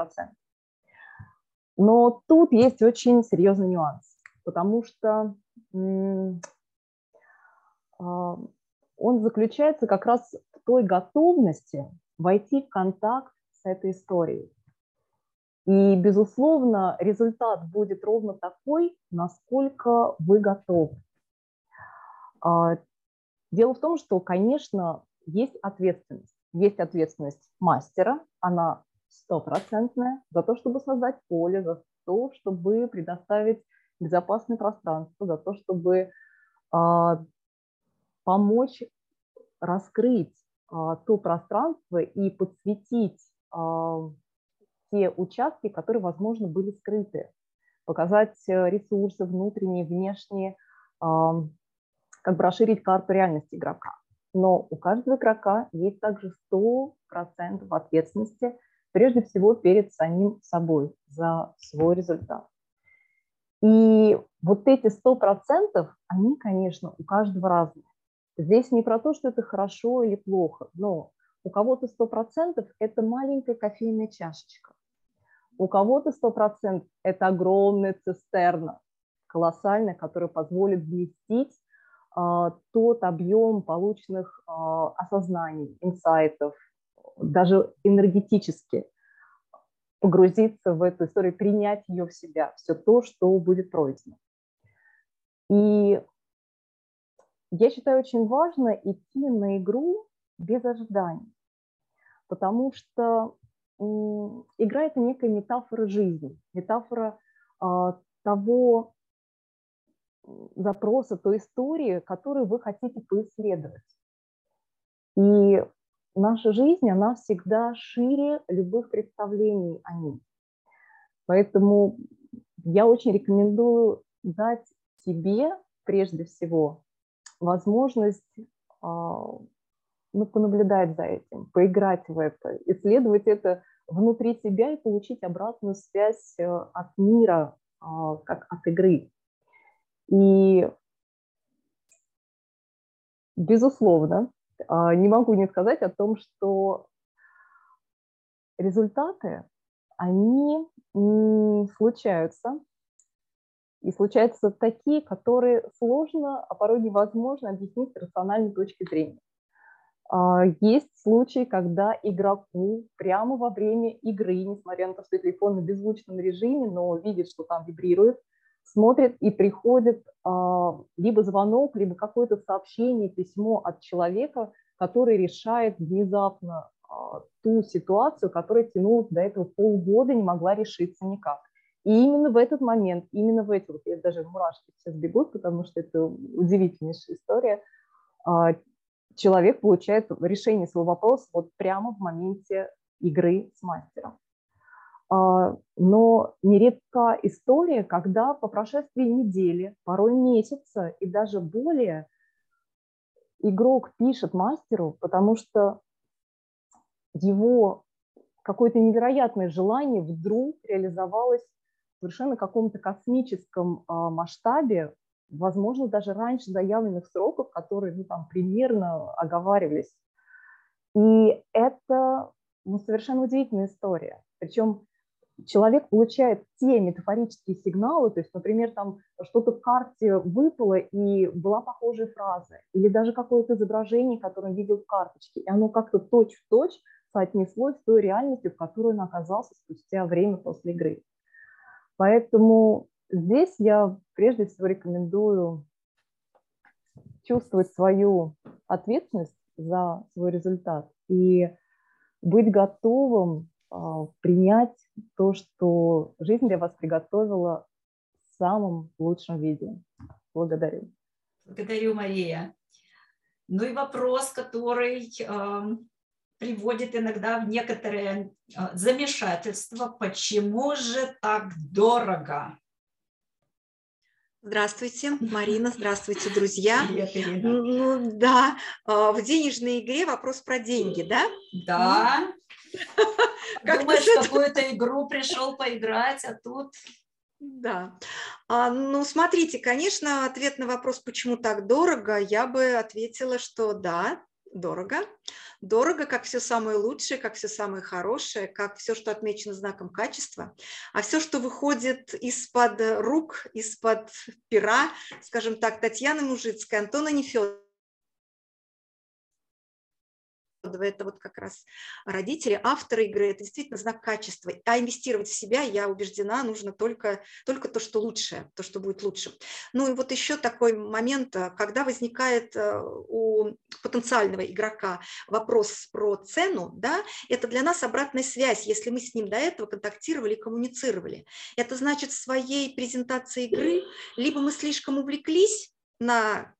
Но тут есть очень серьезный нюанс потому что а, он заключается как раз в той готовности войти в контакт с этой историей. И, безусловно, результат будет ровно такой, насколько вы готовы. А, дело в том, что, конечно, есть ответственность. Есть ответственность мастера, она стопроцентная, за то, чтобы создать поле, за то, чтобы предоставить безопасное пространство, за то, чтобы а, помочь раскрыть а, то пространство и подсветить а, те участки, которые, возможно, были скрыты, показать э, ресурсы внутренние, внешние, как бы расширить карту реальности игрока. Но у каждого игрока есть также 100% ответственности, прежде всего перед самим собой за свой результат. И вот эти сто процентов, они, конечно, у каждого разные. Здесь не про то, что это хорошо или плохо, но у кого-то сто процентов это маленькая кофейная чашечка, у кого-то сто процентов это огромная цистерна, колоссальная, которая позволит вместить тот объем полученных а, осознаний, инсайтов, даже энергетически погрузиться в эту историю, принять ее в себя, все то, что будет пройдено. И я считаю очень важно идти на игру без ожиданий, потому что игра – это некая метафора жизни, метафора а, того запроса, той истории, которую вы хотите поисследовать. И наша жизнь, она всегда шире любых представлений о ней. Поэтому я очень рекомендую дать себе прежде всего возможность а, ну, понаблюдать за этим, поиграть в это, исследовать это внутри себя и получить обратную связь э, от мира, а, как от игры. И, безусловно, а, не могу не сказать о том, что результаты, они случаются, и случаются такие, которые сложно, а порой невозможно объяснить с рациональной точки зрения. А, есть случаи, когда игроку прямо во время игры, несмотря на то, что телефон в беззвучном режиме, но видит, что там вибрирует, смотрит и приходит а, либо звонок, либо какое-то сообщение, письмо от человека, который решает внезапно а, ту ситуацию, которая тянулась до этого полгода, не могла решиться никак. И именно в этот момент, именно в эти, вот я даже мурашки сейчас бегут, потому что это удивительнейшая история, человек получает решение своего вопроса вот прямо в моменте игры с мастером. А, но нередка история, когда по прошествии недели, порой месяца и даже более игрок пишет мастеру, потому что его какое-то невероятное желание вдруг реализовалось в совершенно каком-то космическом а, масштабе, возможно, даже раньше заявленных сроков, которые ну, там примерно оговаривались. И это ну, совершенно удивительная история. Причем человек получает те метафорические сигналы, то есть, например, там что-то в карте выпало и была похожая фраза, или даже какое-то изображение, которое он видел в карточке, и оно как-то точь-в-точь соотнеслось с той реальностью, в которой он оказался спустя время после игры. Поэтому здесь я прежде всего рекомендую чувствовать свою ответственность за свой результат и быть готовым а, принять то, что жизнь для вас приготовила в самом лучшем виде. Благодарю. Благодарю, Мария. Ну и вопрос, который э, приводит иногда в некоторое э, замешательство. Почему же так дорого? Здравствуйте, Марина, здравствуйте, друзья. Привет, Ирина. Ну, да, а, в денежной игре вопрос про деньги, да? Да. Как Думаешь, какую-то игру пришел поиграть, а тут... Да. А, ну, смотрите, конечно, ответ на вопрос, почему так дорого, я бы ответила, что да, дорого. Дорого, как все самое лучшее, как все самое хорошее, как все, что отмечено знаком качества. А все, что выходит из-под рук, из-под пера, скажем так, Татьяны Мужицкой, Антона Нефедова, это вот как раз родители, авторы игры, это действительно знак качества. А инвестировать в себя, я убеждена, нужно только, только то, что лучшее, то, что будет лучше. Ну и вот еще такой момент, э, когда возникает э, у потенциального игрока вопрос про цену, да, это для нас обратная связь, если мы с ним до этого контактировали, коммуницировали. Это значит, в своей презентации игры либо мы слишком увлеклись на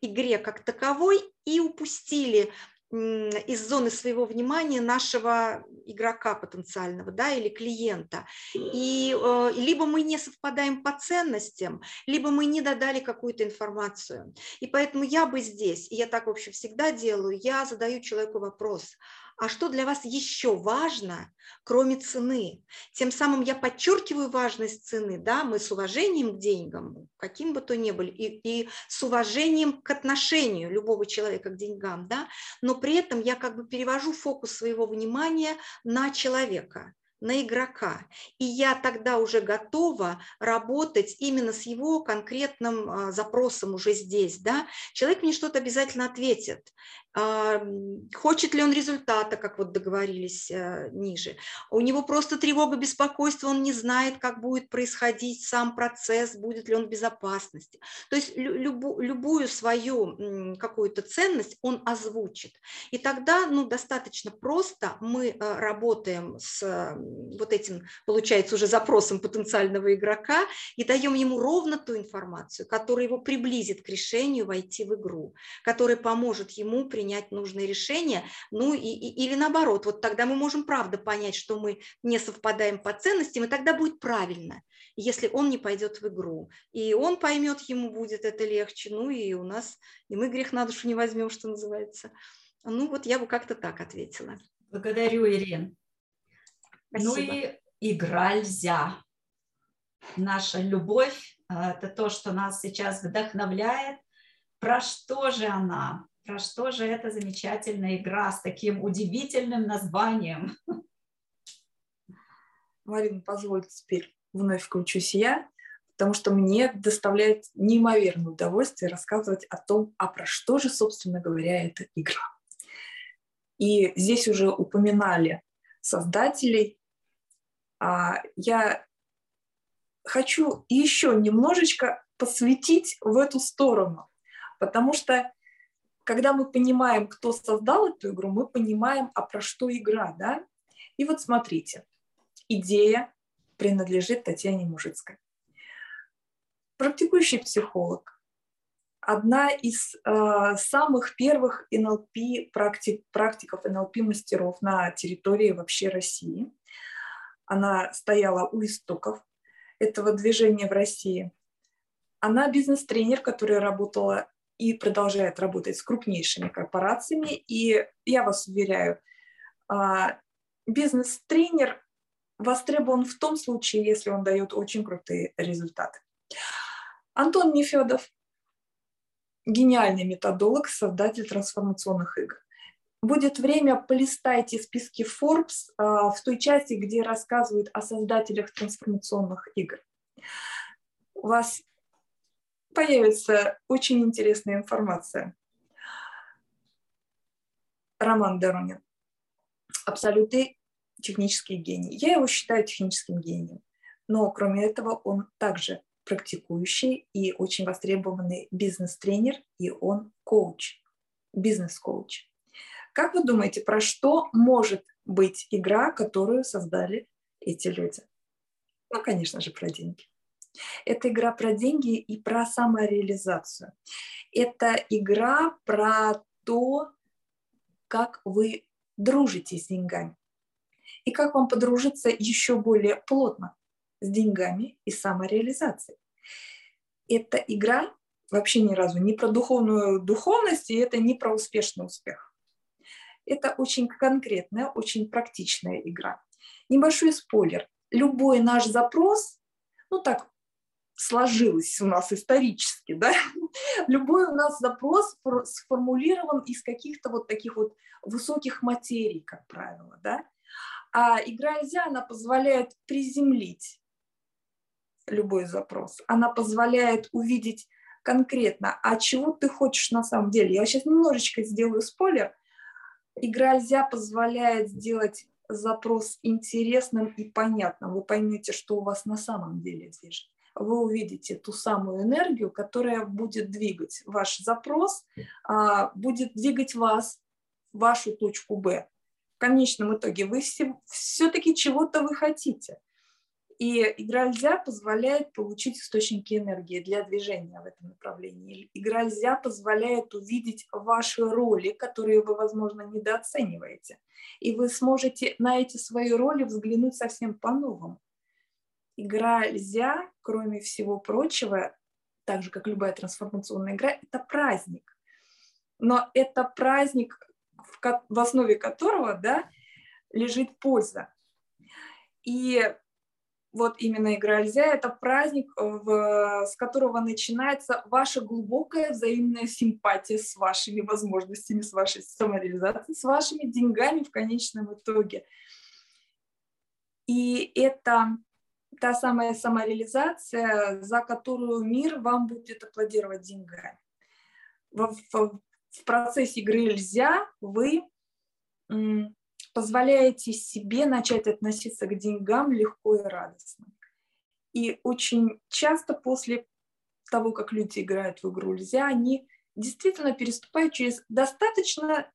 игре как таковой и упустили из зоны своего внимания нашего игрока потенциального да, или клиента. И э, либо мы не совпадаем по ценностям, либо мы не додали какую-то информацию. И поэтому я бы здесь, и я так, в общем, всегда делаю, я задаю человеку вопрос, а что для вас еще важно, кроме цены. Тем самым я подчеркиваю важность цены, да, мы с уважением к деньгам, каким бы то ни были, и, и с уважением к отношению любого человека к деньгам, да, но при этом я как бы перевожу фокус своего внимания на человека на игрока. И я тогда уже готова работать именно с его конкретным а, запросом уже здесь. Да? Человек мне что-то обязательно ответит. А, хочет ли он результата, как вот договорились а, ниже. У него просто тревога, беспокойство, он не знает, как будет происходить сам процесс, будет ли он в безопасности. То есть любу, любую свою какую-то ценность он озвучит. И тогда ну, достаточно просто мы работаем с вот этим, получается, уже запросом потенциального игрока и даем ему ровно ту информацию, которая его приблизит к решению войти в игру, которая поможет ему принять принять нужное решение, ну и, и, или наоборот, вот тогда мы можем правда понять, что мы не совпадаем по ценностям, и тогда будет правильно, если он не пойдет в игру. И он поймет, ему будет это легче, ну и у нас, и мы грех на душу не возьмем, что называется. Ну вот я бы как-то так ответила. Благодарю, Ирин. Спасибо. Ну и игра нельзя. Наша любовь – это то, что нас сейчас вдохновляет. Про что же она? Про что же эта замечательная игра с таким удивительным названием? Марина, позвольте теперь вновь включусь я, потому что мне доставляет неимоверное удовольствие рассказывать о том, а про что же, собственно говоря, эта игра. И здесь уже упоминали создателей. А я хочу еще немножечко посвятить в эту сторону, потому что когда мы понимаем, кто создал эту игру, мы понимаем, а про что игра, да? И вот смотрите, идея принадлежит Татьяне Мужицкой. Практикующий психолог, одна из э, самых первых НЛП практик, практиков НЛП мастеров на территории вообще России. Она стояла у истоков этого движения в России. Она бизнес-тренер, которая работала и продолжает работать с крупнейшими корпорациями. И я вас уверяю, а, бизнес-тренер востребован в том случае, если он дает очень крутые результаты. Антон Нефедов, гениальный методолог, создатель трансформационных игр. Будет время, полистайте списки Forbes а, в той части, где рассказывают о создателях трансформационных игр. У вас появится очень интересная информация. Роман Доронин. Абсолютный технический гений. Я его считаю техническим гением. Но кроме этого он также практикующий и очень востребованный бизнес-тренер, и он коуч, бизнес-коуч. Как вы думаете, про что может быть игра, которую создали эти люди? Ну, конечно же, про деньги. Это игра про деньги и про самореализацию. Это игра про то, как вы дружите с деньгами и как вам подружиться еще более плотно с деньгами и самореализацией. Эта игра вообще ни разу не про духовную духовность, и это не про успешный успех. Это очень конкретная, очень практичная игра. Небольшой спойлер. Любой наш запрос, ну так сложилось у нас исторически, да, любой у нас запрос сформулирован из каких-то вот таких вот высоких материй, как правило, да, а игра нельзя, она позволяет приземлить любой запрос. Она позволяет увидеть конкретно, а чего ты хочешь на самом деле. Я сейчас немножечко сделаю спойлер. Игра нельзя позволяет сделать запрос интересным и понятным. Вы поймете, что у вас на самом деле движет. Вы увидите ту самую энергию, которая будет двигать ваш запрос, а, будет двигать вас в вашу точку Б конечном итоге вы все, все-таки чего-то вы хотите. И игра «Нельзя» позволяет получить источники энергии для движения в этом направлении. Игра «Нельзя» позволяет увидеть ваши роли, которые вы, возможно, недооцениваете. И вы сможете на эти свои роли взглянуть совсем по-новому. Игра «Нельзя», кроме всего прочего, так же, как любая трансформационная игра, это праздник. Но это праздник в, в основе которого да, лежит польза. И вот именно игра Альзя – это праздник, в, с которого начинается ваша глубокая взаимная симпатия с вашими возможностями, с вашей самореализацией, с вашими деньгами в конечном итоге. И это та самая самореализация, за которую мир вам будет аплодировать деньгами. В, в, в процессе игры нельзя, вы позволяете себе начать относиться к деньгам легко и радостно. И очень часто после того, как люди играют в игру нельзя, они действительно переступают через достаточно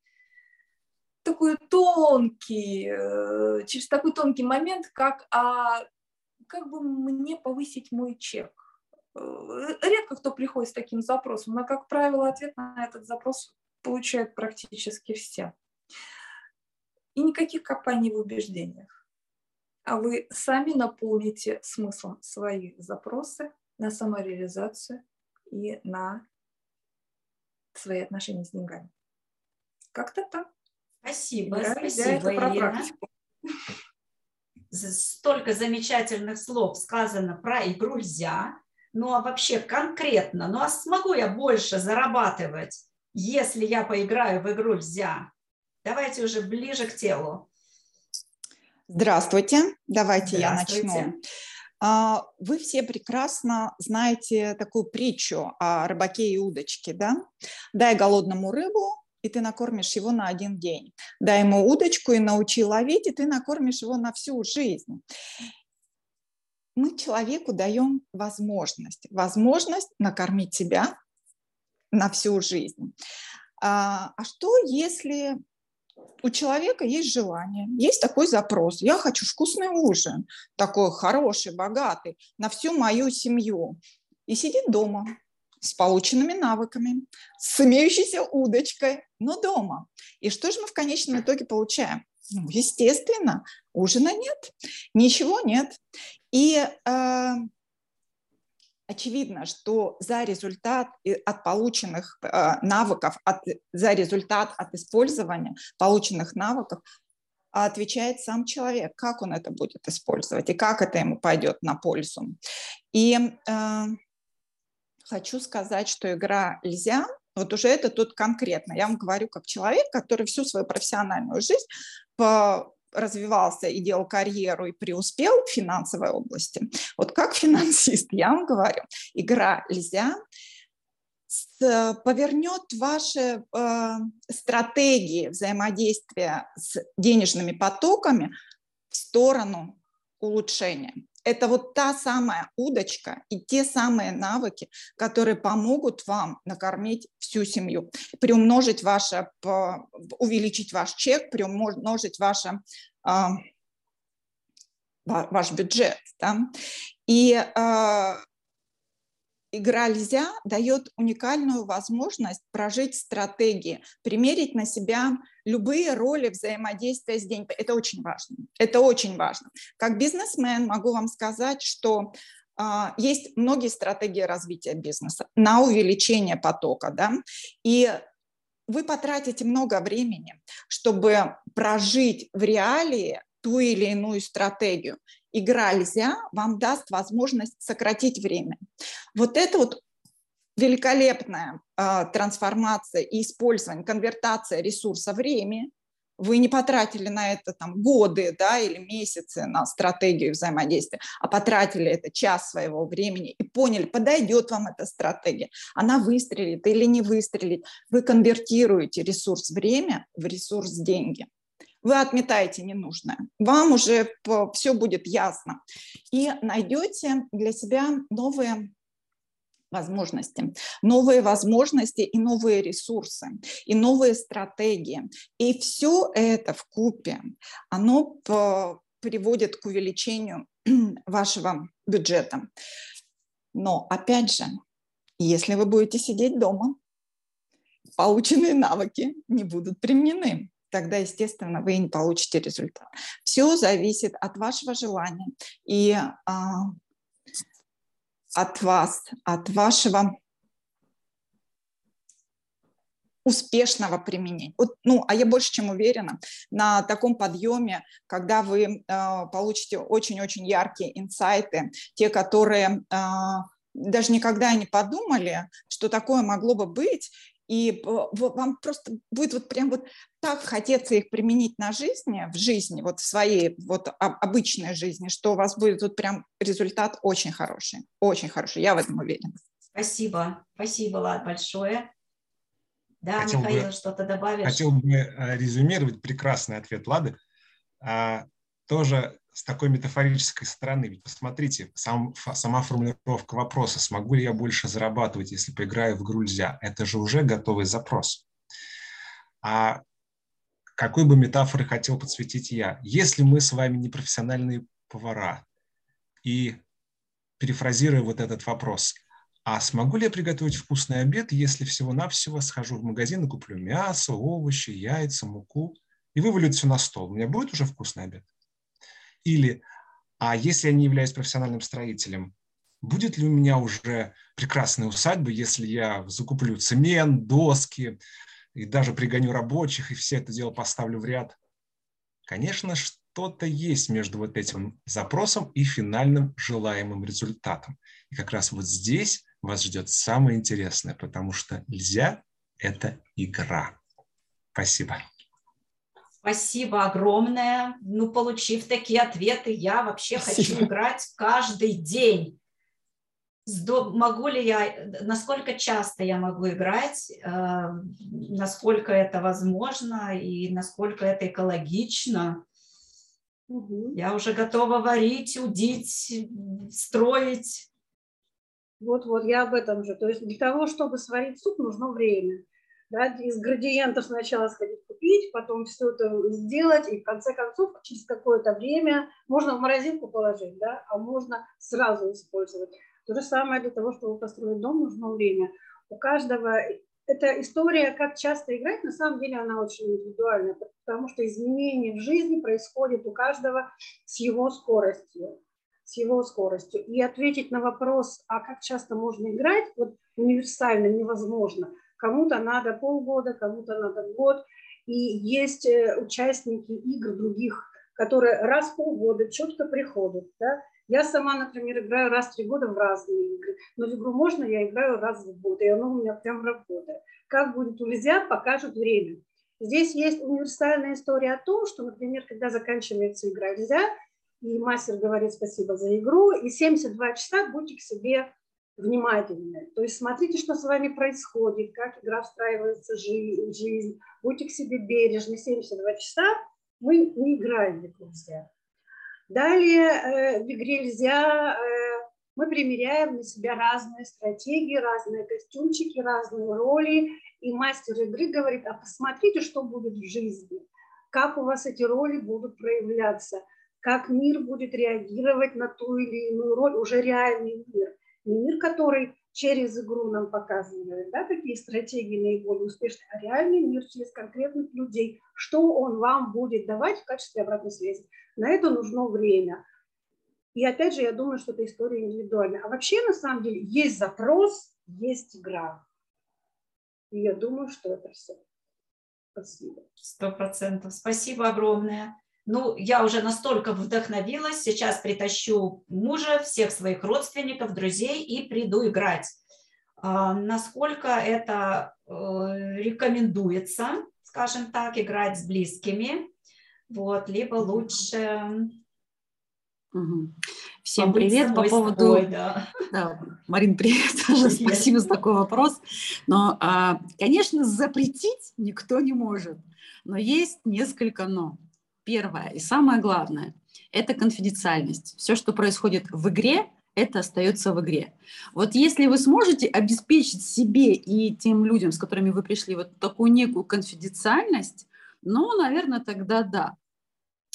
такой тонкий, э, через такой тонкий момент, как а как бы мне повысить мой чек. Э, редко кто приходит с таким запросом, но, как правило, ответ на этот запрос получают практически все. И никаких копаний в убеждениях. А вы сами наполните смыслом свои запросы на самореализацию и на свои отношения с деньгами. Как-то так. Спасибо, да, спасибо, Ирина. Столько замечательных слов сказано про игру «Льзя». Ну а вообще конкретно, ну а смогу я больше зарабатывать, если я поиграю в игру «Льзя»? Давайте уже ближе к телу. Здравствуйте, давайте Здравствуйте. я начну. А, вы все прекрасно знаете такую притчу о рыбаке и удочке, да? Дай голодному рыбу, и ты накормишь его на один день. Дай ему удочку и научи ловить, и ты накормишь его на всю жизнь. Мы человеку даем возможность, возможность накормить себя на всю жизнь. А, а что, если у человека есть желание, есть такой запрос. Я хочу вкусный ужин, такой хороший, богатый, на всю мою семью. И сидит дома с полученными навыками, с имеющейся удочкой, но дома. И что же мы в конечном итоге получаем? Ну, естественно, ужина нет, ничего нет. И э, очевидно, что за результат от полученных э, навыков, от, за результат от использования полученных навыков отвечает сам человек, как он это будет использовать и как это ему пойдет на пользу. И э, хочу сказать, что игра «Льзя» вот уже это тут конкретно. Я вам говорю как человек, который всю свою профессиональную жизнь по развивался и делал карьеру и преуспел в финансовой области, вот как финансист, я вам говорю, игра «Льзя» повернет ваши э, стратегии взаимодействия с денежными потоками в сторону улучшения. Это вот та самая удочка и те самые навыки, которые помогут вам накормить всю семью, приумножить ваше, увеличить ваш чек, приумножить ваше, а, ваш бюджет. Да? И а, игра «Льзя» дает уникальную возможность прожить стратегии, примерить на себя любые роли взаимодействия с деньгами. Это очень важно. Это очень важно. Как бизнесмен могу вам сказать, что Uh, есть многие стратегии развития бизнеса на увеличение потока, да, и вы потратите много времени, чтобы прожить в реалии ту или иную стратегию игра нельзя вам даст возможность сократить время. Вот это вот великолепная э, трансформация и использование, конвертация ресурса времени. Вы не потратили на это там, годы да, или месяцы на стратегию взаимодействия, а потратили это час своего времени и поняли, подойдет вам эта стратегия, она выстрелит или не выстрелит. Вы конвертируете ресурс время в ресурс деньги вы отметаете ненужное. Вам уже все будет ясно. И найдете для себя новые возможности, новые возможности и новые ресурсы, и новые стратегии. И все это в купе, оно приводит к увеличению вашего бюджета. Но опять же, если вы будете сидеть дома, полученные навыки не будут применены тогда, естественно, вы не получите результат. Все зависит от вашего желания и а, от вас, от вашего успешного применения. Вот, ну, а я больше чем уверена, на таком подъеме, когда вы э, получите очень-очень яркие инсайты, те, которые э, даже никогда не подумали, что такое могло бы быть, и вам просто будет вот прям вот так хотеться их применить на жизни, в жизни, вот в своей вот обычной жизни, что у вас будет вот прям результат очень хороший, очень хороший, я в этом уверена. Спасибо, спасибо, Лад, большое. Да, хотел Михаил, бы, что-то добавишь? Хотел бы э, резюмировать прекрасный ответ Лады. А, тоже с такой метафорической стороны. Ведь посмотрите, сам, сама формулировка вопроса, смогу ли я больше зарабатывать, если поиграю в игру это же уже готовый запрос. А какой бы метафоры хотел подсветить я? Если мы с вами не профессиональные повара, и перефразируя вот этот вопрос, а смогу ли я приготовить вкусный обед, если всего-навсего схожу в магазин и куплю мясо, овощи, яйца, муку и вывалю все на стол? У меня будет уже вкусный обед? Или, а если я не являюсь профессиональным строителем, будет ли у меня уже прекрасная усадьба, если я закуплю цемент, доски и даже пригоню рабочих и все это дело поставлю в ряд? Конечно, что-то есть между вот этим запросом и финальным желаемым результатом. И как раз вот здесь вас ждет самое интересное, потому что нельзя – это игра. Спасибо. Спасибо огромное. Ну, получив такие ответы, я вообще Спасибо. хочу играть каждый день. Могу ли я, насколько часто я могу играть, э, насколько это возможно и насколько это экологично. Угу. Я уже готова варить, удить, строить. Вот-вот, я об этом же. То есть для того, чтобы сварить суп, нужно время. Да, из градиентов сначала сходить купить, потом все это сделать, и в конце концов через какое-то время можно в морозилку положить, да, а можно сразу использовать. То же самое для того, чтобы построить дом, нужно время. У каждого эта история, как часто играть, на самом деле она очень индивидуальная, потому что изменения в жизни происходят у каждого с его скоростью с его скоростью. И ответить на вопрос, а как часто можно играть, вот универсально невозможно. Кому-то надо полгода, кому-то надо год. И есть э, участники игр других, которые раз в полгода четко приходят. Да? Я сама, например, играю раз в три года в разные игры, но в игру можно, я играю раз в год, и оно у меня прям работает. Как будет нельзя, покажет время. Здесь есть универсальная история о том, что, например, когда заканчивается игра нельзя, и мастер говорит спасибо за игру, и 72 часа будьте к себе внимательны. То есть смотрите, что с вами происходит, как игра встраивается в жизнь, будьте к себе бережны. 72 часа мы не играем в игру нельзя. Далее э, в игре нельзя э, мы примеряем на себя разные стратегии, разные костюмчики, разные роли. И мастер игры говорит, а посмотрите, что будет в жизни, как у вас эти роли будут проявляться – как мир будет реагировать на ту или иную роль, уже реальный мир. Мир, который через игру нам показывает, да, какие стратегии наиболее успешные, а реальный мир через конкретных людей, что он вам будет давать в качестве обратной связи. На это нужно время. И опять же, я думаю, что эта история индивидуальная. А вообще, на самом деле, есть запрос, есть игра. И я думаю, что это все. Спасибо. Сто процентов. Спасибо огромное ну, я уже настолько вдохновилась, сейчас притащу мужа, всех своих родственников, друзей и приду играть. А, насколько это э, рекомендуется, скажем так, играть с близкими, вот, либо лучше... Всем привет по поводу... Собой, да. Да, Марин, привет. привет. Спасибо за такой вопрос. Но, а, конечно, запретить никто не может, но есть несколько «но». Первое и самое главное – это конфиденциальность. Все, что происходит в игре, это остается в игре. Вот если вы сможете обеспечить себе и тем людям, с которыми вы пришли, вот такую некую конфиденциальность, ну, наверное, тогда да.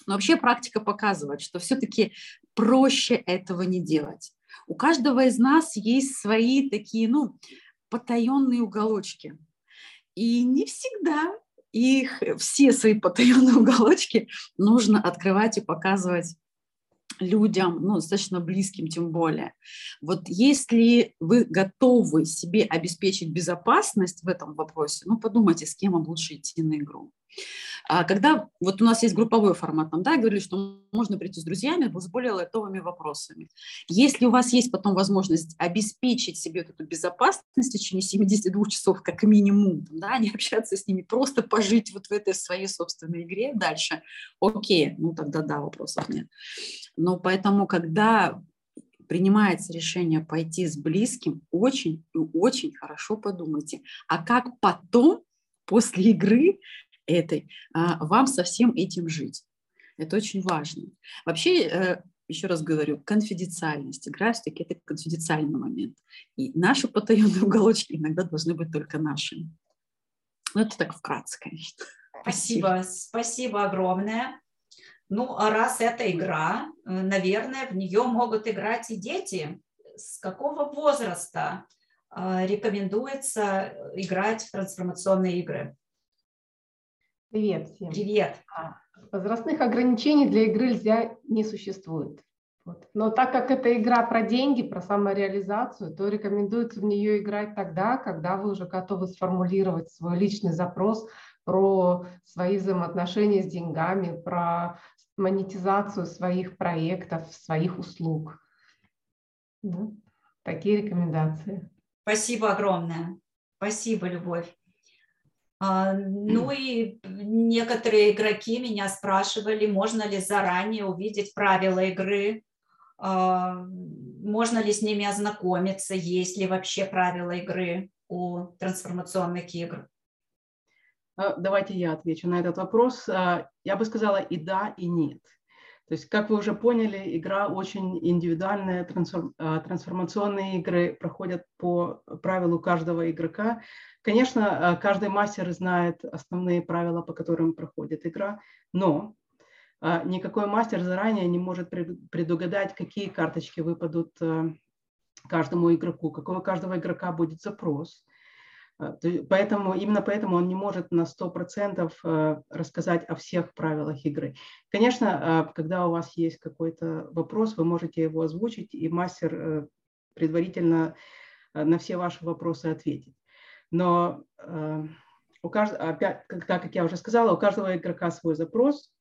Но вообще практика показывает, что все-таки проще этого не делать. У каждого из нас есть свои такие, ну, потаенные уголочки. И не всегда их все свои потаенные уголочки нужно открывать и показывать людям, ну, достаточно близким тем более. Вот если вы готовы себе обеспечить безопасность в этом вопросе, ну, подумайте, с кем вам лучше идти на игру. А когда вот у нас есть групповой формат, там, да, говорили, что можно прийти с друзьями с более лайтовыми вопросами. Если у вас есть потом возможность обеспечить себе эту безопасность в течение 72 часов как минимум, да, не общаться с ними, просто пожить вот в этой своей собственной игре дальше, окей, ну тогда да, вопросов нет. Но поэтому, когда принимается решение пойти с близким, очень и очень хорошо подумайте, а как потом после игры этой, а, вам со всем этим жить. Это очень важно. Вообще, э, еще раз говорю, конфиденциальность. Игра все-таки это конфиденциальный момент. И наши потаенные уголочки иногда должны быть только нашими. Ну, это так вкратце, конечно. Спасибо, спасибо огромное. Ну, а раз это игра, э, наверное, в нее могут играть и дети. С какого возраста рекомендуется играть в трансформационные игры. Привет всем. Привет. А, возрастных ограничений для игры нельзя не существует. Вот. Но так как это игра про деньги, про самореализацию, то рекомендуется в нее играть тогда, когда вы уже готовы сформулировать свой личный запрос про свои взаимоотношения с деньгами, про монетизацию своих проектов, своих услуг. Да? Такие рекомендации. Спасибо огромное. Спасибо, Любовь. А, ну и некоторые игроки меня спрашивали, можно ли заранее увидеть правила игры, а, можно ли с ними ознакомиться, есть ли вообще правила игры у трансформационных игр. А, давайте я отвечу на этот вопрос. Я бы сказала и да, и нет. То есть, как вы уже поняли, игра очень индивидуальная, трансформационные игры проходят по правилу каждого игрока. Конечно, каждый мастер знает основные правила, по которым проходит игра, но никакой мастер заранее не может предугадать, какие карточки выпадут каждому игроку, какой у каждого игрока будет запрос. А, поэтому, именно поэтому он не может на 100% э, рассказать о всех правилах игры. Конечно, а, когда у вас есть какой-то вопрос, вы можете его озвучить, и мастер э, предварительно э, на все ваши вопросы ответит. Но у каждого, опять, так как я уже сказала, у каждого игрока свой запрос,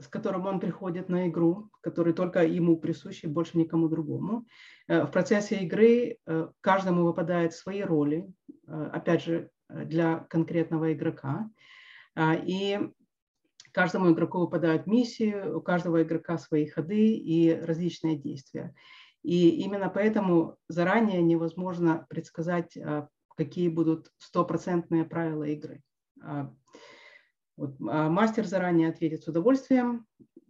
с которым он приходит на игру, который только ему присущ и больше никому другому. Э, в процессе игры э, каждому выпадают свои роли, э, опять же, для конкретного игрока. И каждому игроку выпадают миссии, у каждого игрока свои ходы и различные действия. И именно поэтому заранее невозможно предсказать, какие будут стопроцентные правила игры. Вот, а мастер заранее ответит с удовольствием,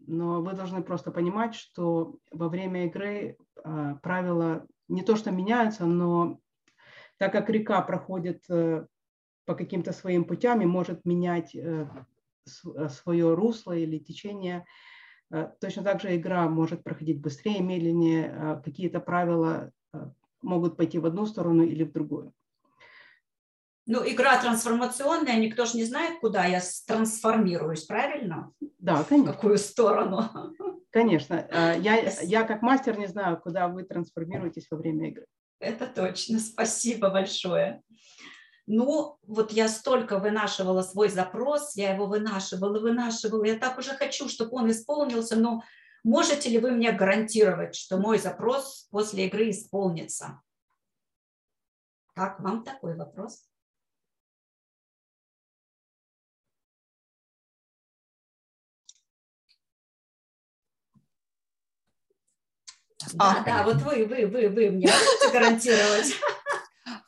но вы должны просто понимать, что во время игры а, правила не то что меняются, но так как река проходит э, по каким-то своим путям и может менять э, э, свое русло или течение, точно так же игра может проходить быстрее, медленнее, а какие-то правила могут пойти в одну сторону или в другую. Ну, игра трансформационная, никто же не знает, куда я трансформируюсь, правильно? Да, конечно. В какую сторону? Конечно. А, я, я как мастер не знаю, куда вы трансформируетесь во время игры. Это точно. Спасибо большое. Ну, вот я столько вынашивала свой запрос, я его вынашивала, вынашивала. Я так уже хочу, чтобы он исполнился, но можете ли вы мне гарантировать, что мой запрос после игры исполнится? Как вам такой вопрос? Да, а. да, вот вы, вы, вы, вы мне можете гарантировать?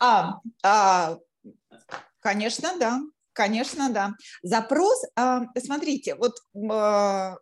А, а, конечно, да. Конечно, да. Запрос, а, смотрите, вот а,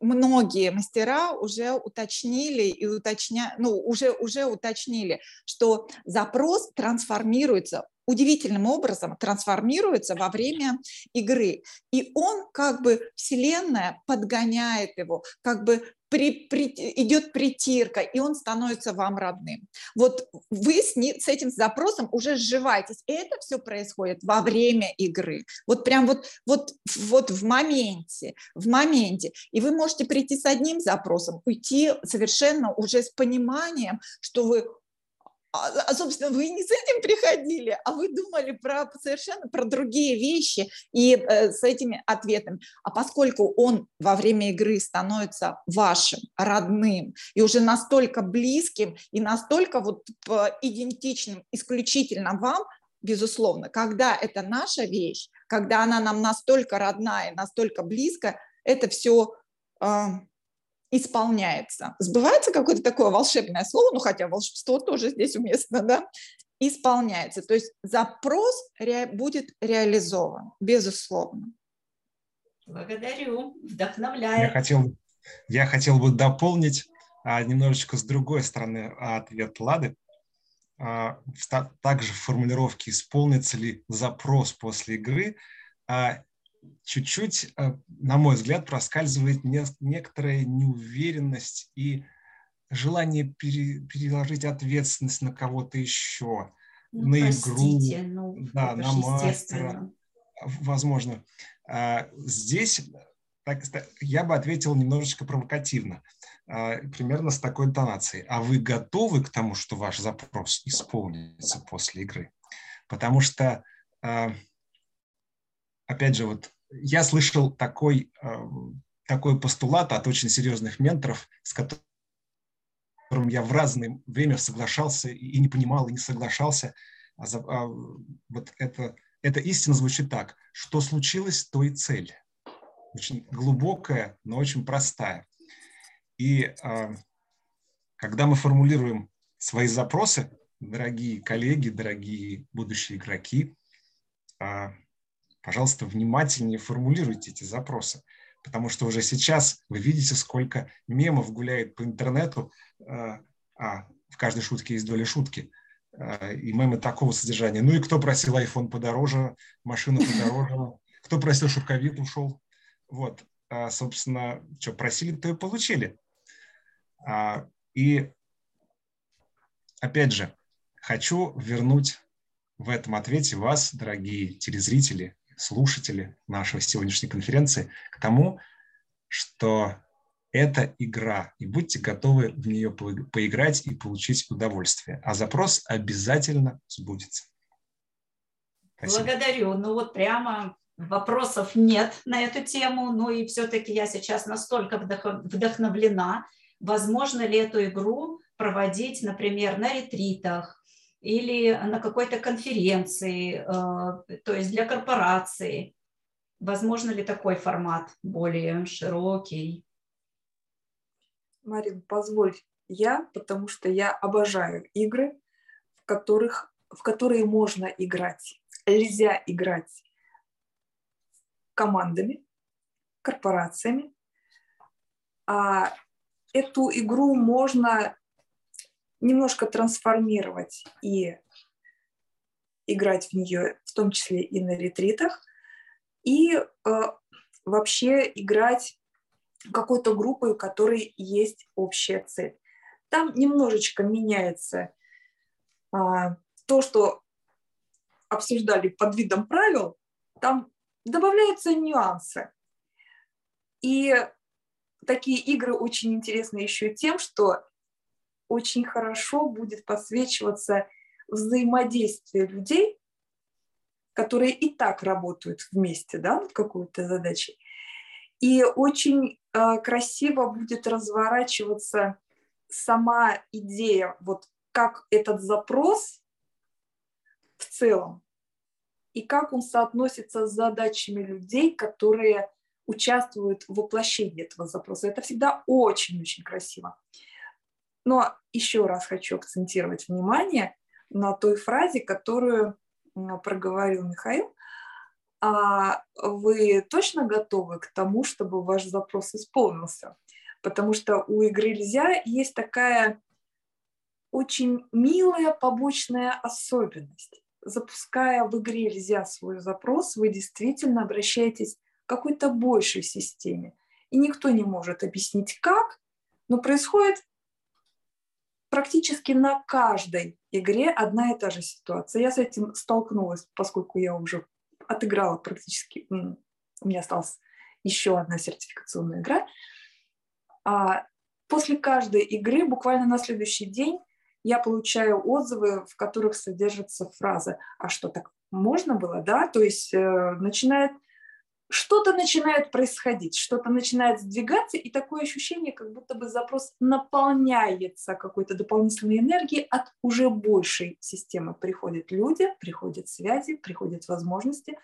многие мастера уже уточнили и уточня, ну, уже, уже уточнили, что запрос трансформируется удивительным образом трансформируется во время игры. И он как бы, Вселенная подгоняет его, как бы при, при, идет притирка, и он становится вам родным. Вот вы с, не, с этим запросом уже сживаетесь, и это все происходит во время игры. Вот прям вот, вот, вот в моменте, в моменте. И вы можете прийти с одним запросом, уйти совершенно уже с пониманием, что вы а, а, собственно, вы не с этим приходили, а вы думали про совершенно про другие вещи и э, с этими ответами. А поскольку он во время игры становится вашим, родным, и уже настолько близким, и настолько вот идентичным исключительно вам, безусловно, когда это наша вещь, когда она нам настолько родная, настолько близко, это все исполняется. Сбывается какое-то такое волшебное слово, ну хотя волшебство тоже здесь уместно, да, исполняется. То есть запрос ре, будет реализован, безусловно. Благодарю, вдохновляет. Я хотел, я хотел бы дополнить а, немножечко с другой стороны ответ Лады. А, также в формулировке «исполнится ли запрос после игры» а, чуть-чуть, э, на мой взгляд, проскальзывает некоторая неуверенность и желание пере, переложить ответственность на кого-то еще, ну, на простите, игру, ну, да, на мастера, возможно. А, здесь так, я бы ответил немножечко провокативно, а, примерно с такой интонацией. А вы готовы к тому, что ваш запрос исполнится после игры? Потому что, а, опять же, вот я слышал такой, такой постулат от очень серьезных менторов, с которым я в разное время соглашался и не понимал, и не соглашался. А, а вот это, эта истина звучит так. Что случилось, то и цель. Очень глубокая, но очень простая. И а, когда мы формулируем свои запросы, дорогие коллеги, дорогие будущие игроки, а, пожалуйста, внимательнее формулируйте эти запросы потому что уже сейчас вы видите, сколько мемов гуляет по интернету, э, а в каждой шутке есть доля шутки, э, и мемы такого содержания. Ну и кто просил iPhone подороже, машину подороже, кто просил шуковик, ушел. Вот, а, собственно, что просили, то и получили. А, и опять же, хочу вернуть в этом ответе вас, дорогие телезрители, слушатели нашей сегодняшней конференции к тому, что это игра, и будьте готовы в нее поиграть и получить удовольствие. А запрос обязательно сбудется. Спасибо. Благодарю. Ну вот прямо вопросов нет на эту тему, ну и все-таки я сейчас настолько вдохновлена, возможно ли эту игру проводить, например, на ретритах, или на какой-то конференции, э, то есть для корпорации. Возможно ли такой формат более широкий? Марин, позволь я, потому что я обожаю игры, в, которых, в которые можно играть. Нельзя играть командами, корпорациями. А эту игру можно немножко трансформировать и играть в нее, в том числе и на ретритах, и э, вообще играть какой-то группой, у которой есть общая цель. Там немножечко меняется э, то, что обсуждали под видом правил, там добавляются нюансы. И такие игры очень интересны еще тем, что очень хорошо будет подсвечиваться взаимодействие людей, которые и так работают вместе да, над какой-то задачей. И очень э, красиво будет разворачиваться сама идея, вот как этот запрос в целом и как он соотносится с задачами людей, которые участвуют в воплощении этого запроса. Это всегда очень-очень красиво. Но еще раз хочу акцентировать внимание на той фразе, которую проговорил Михаил. А вы точно готовы к тому, чтобы ваш запрос исполнился? Потому что у игры «Нельзя» есть такая очень милая побочная особенность. Запуская в игре «Нельзя» свой запрос, вы действительно обращаетесь к какой-то большей системе. И никто не может объяснить, как, но происходит практически на каждой игре одна и та же ситуация. Я с этим столкнулась, поскольку я уже отыграла практически, у меня осталась еще одна сертификационная игра. А после каждой игры, буквально на следующий день, я получаю отзывы, в которых содержится фраза «А что, так можно было?» да? То есть э, начинает что-то начинает происходить, что-то начинает сдвигаться, и такое ощущение, как будто бы запрос наполняется какой-то дополнительной энергией от уже большей системы. Приходят люди, приходят связи, приходят возможности.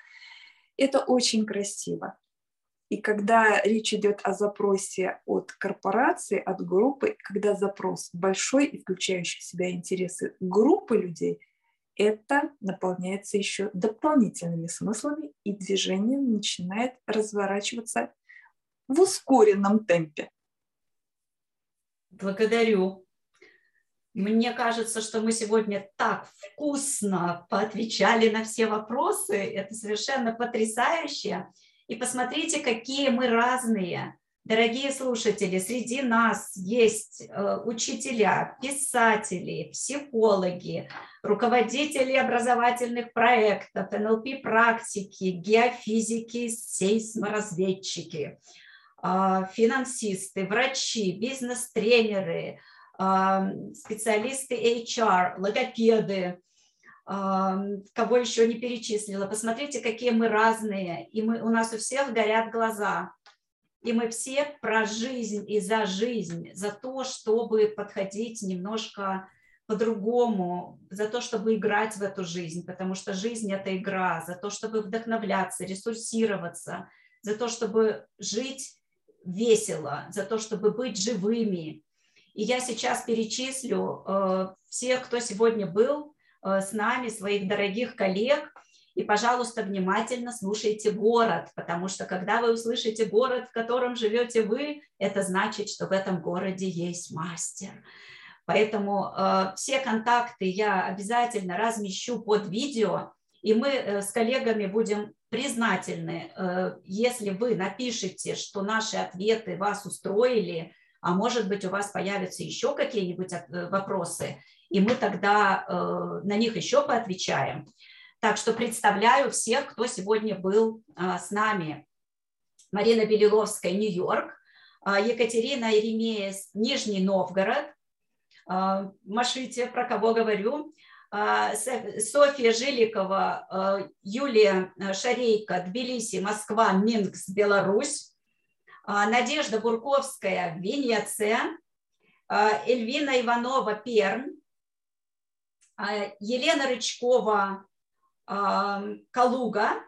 Это очень красиво. И когда речь идет о запросе от корпорации, от группы, когда запрос большой и включающий в себя интересы группы людей – это наполняется еще дополнительными смыслами, и движение начинает разворачиваться в ускоренном темпе. Благодарю. Мне кажется, что мы сегодня так вкусно поотвечали на все вопросы. Это совершенно потрясающе. И посмотрите, какие мы разные. Дорогие слушатели, среди нас есть э, учителя, писатели, психологи, руководители образовательных проектов, НЛП-практики, геофизики, сейсморазведчики, а, финансисты, врачи, бизнес-тренеры, а, специалисты HR, логопеды, кого еще не перечислила. Посмотрите, какие мы разные, и мы, у нас у всех горят глаза. И мы все про жизнь и за жизнь, за то, чтобы подходить немножко по-другому, за то, чтобы играть в эту жизнь, потому что жизнь – это игра, за то, чтобы вдохновляться, ресурсироваться, за то, чтобы жить весело, за то, чтобы быть живыми. И я сейчас перечислю э, всех, кто сегодня был э, с нами, своих дорогих коллег, и, пожалуйста, внимательно слушайте город, потому что когда вы услышите город, в котором живете вы, это значит, что в этом городе есть мастер. Поэтому э, все контакты я обязательно размещу под видео, и мы э, с коллегами будем признательны, э, если вы напишите, что наши ответы вас устроили, а может быть у вас появятся еще какие-нибудь э, вопросы, и мы тогда э, на них еще поотвечаем. Так что представляю всех, кто сегодня был а, с нами. Марина Белиловская, Нью-Йорк, а, Екатерина Еремея, Нижний Новгород, а, машите, про кого говорю, Софья Жиликова, Юлия Шарейко, Тбилиси, Москва, Минск, Беларусь, Надежда Бурковская, Венеция, Эльвина Иванова, Перн, Елена Рычкова, Калуга,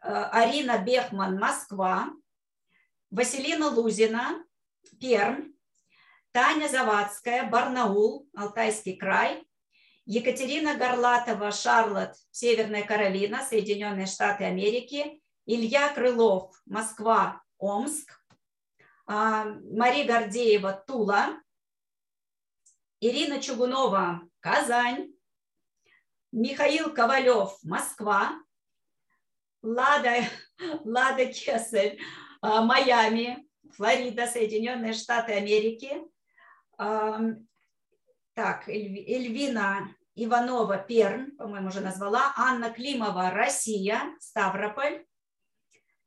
Арина Бехман, Москва, Василина Лузина, Пермь, Таня Завадская, Барнаул, Алтайский край, Екатерина Горлатова, Шарлотт, Северная Каролина, Соединенные Штаты Америки, Илья Крылов, Москва, Омск, Мария Гордеева, Тула, Ирина Чугунова, Казань, Михаил Ковалев, Москва, Лада, Лада Кесель, а, Майами, Флорида, Соединенные Штаты Америки. Так, Эльвина Иванова, Перн, по-моему, уже назвала. Анна Климова, Россия, Ставрополь.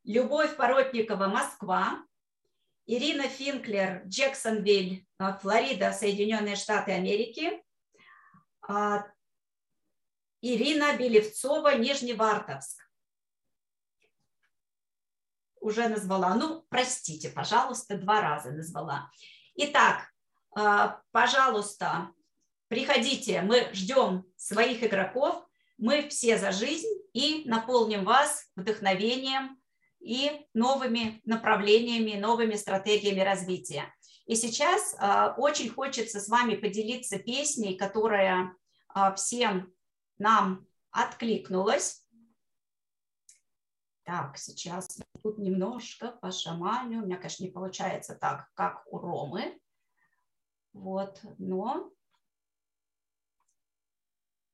Любовь Поротникова, Москва. Ирина Финклер, Джексонвиль, Флорида, Соединенные Штаты Америки. А, Ирина Белевцова, Нижневартовск. Уже назвала. Ну, простите, пожалуйста, два раза назвала. Итак, а, пожалуйста, приходите, мы ждем своих игроков, мы все за жизнь и наполним вас вдохновением и новыми направлениями, новыми стратегиями развития. И сейчас а, очень хочется с вами поделиться песней, которая всем нам откликнулось. Так, сейчас тут немножко по шаманю. У меня, конечно, не получается так, как у Ромы. Вот, но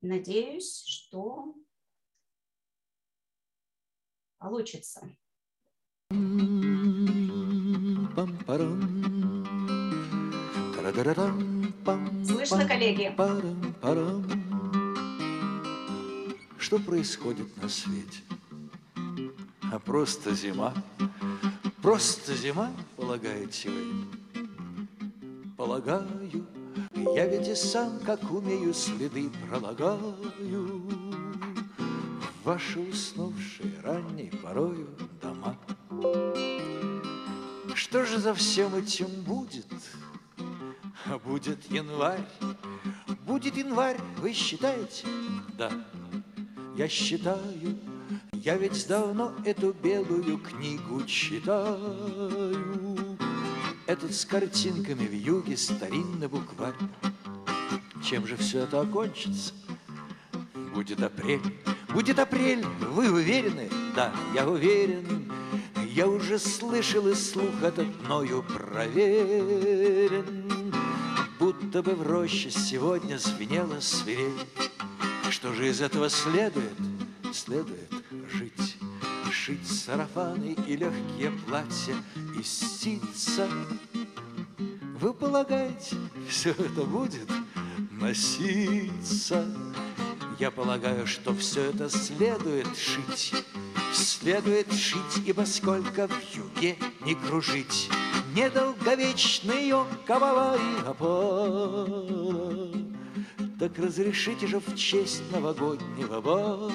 надеюсь, что получится. Слышно, коллеги? Что происходит на свете. А просто зима, просто зима, полагаете вы. Полагаю, я ведь и сам, как умею, следы пролагаю. Ваши уснувшие ранней порою дома. Что же за всем этим будет? А будет январь, будет январь, вы считаете? Да я считаю, я ведь давно эту белую книгу читаю. Этот с картинками в юге старинный букварь. Чем же все это окончится? Будет апрель, будет апрель, вы уверены? Да, я уверен. Я уже слышал и слух этот мною проверен. Будто бы в роще сегодня звенела свирель. Что же из этого следует? Следует жить. шить сарафаны и легкие платья из ситца. Вы полагаете, все это будет носиться? Я полагаю, что все это следует шить, Следует шить, ибо сколько в юге не кружить, Недолговечный оковала и опора. Так разрешите же в честь новогоднего бала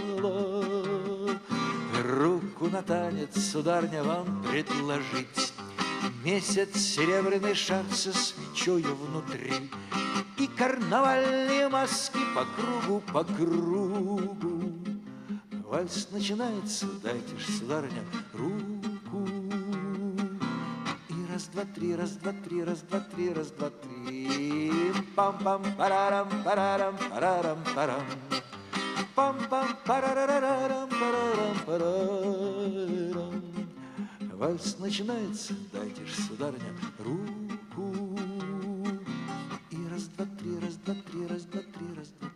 Руку на танец, сударня, вам предложить. Месяц серебряный шар со свечою внутри И карнавальные маски по кругу, по кругу. Вальс начинается, дайте ж, сударня, руку. И раз, два, три, раз, два, три, раз, два, три, раз, два, три пам-пам, парарам, парарам, парарам, парам. Пам-пам, парарарарам, парарам, парарам. Вальс начинается, дайте ж, сударыня, руку. И раз, два, три, раз, два, три, раз, два, три, раз, два.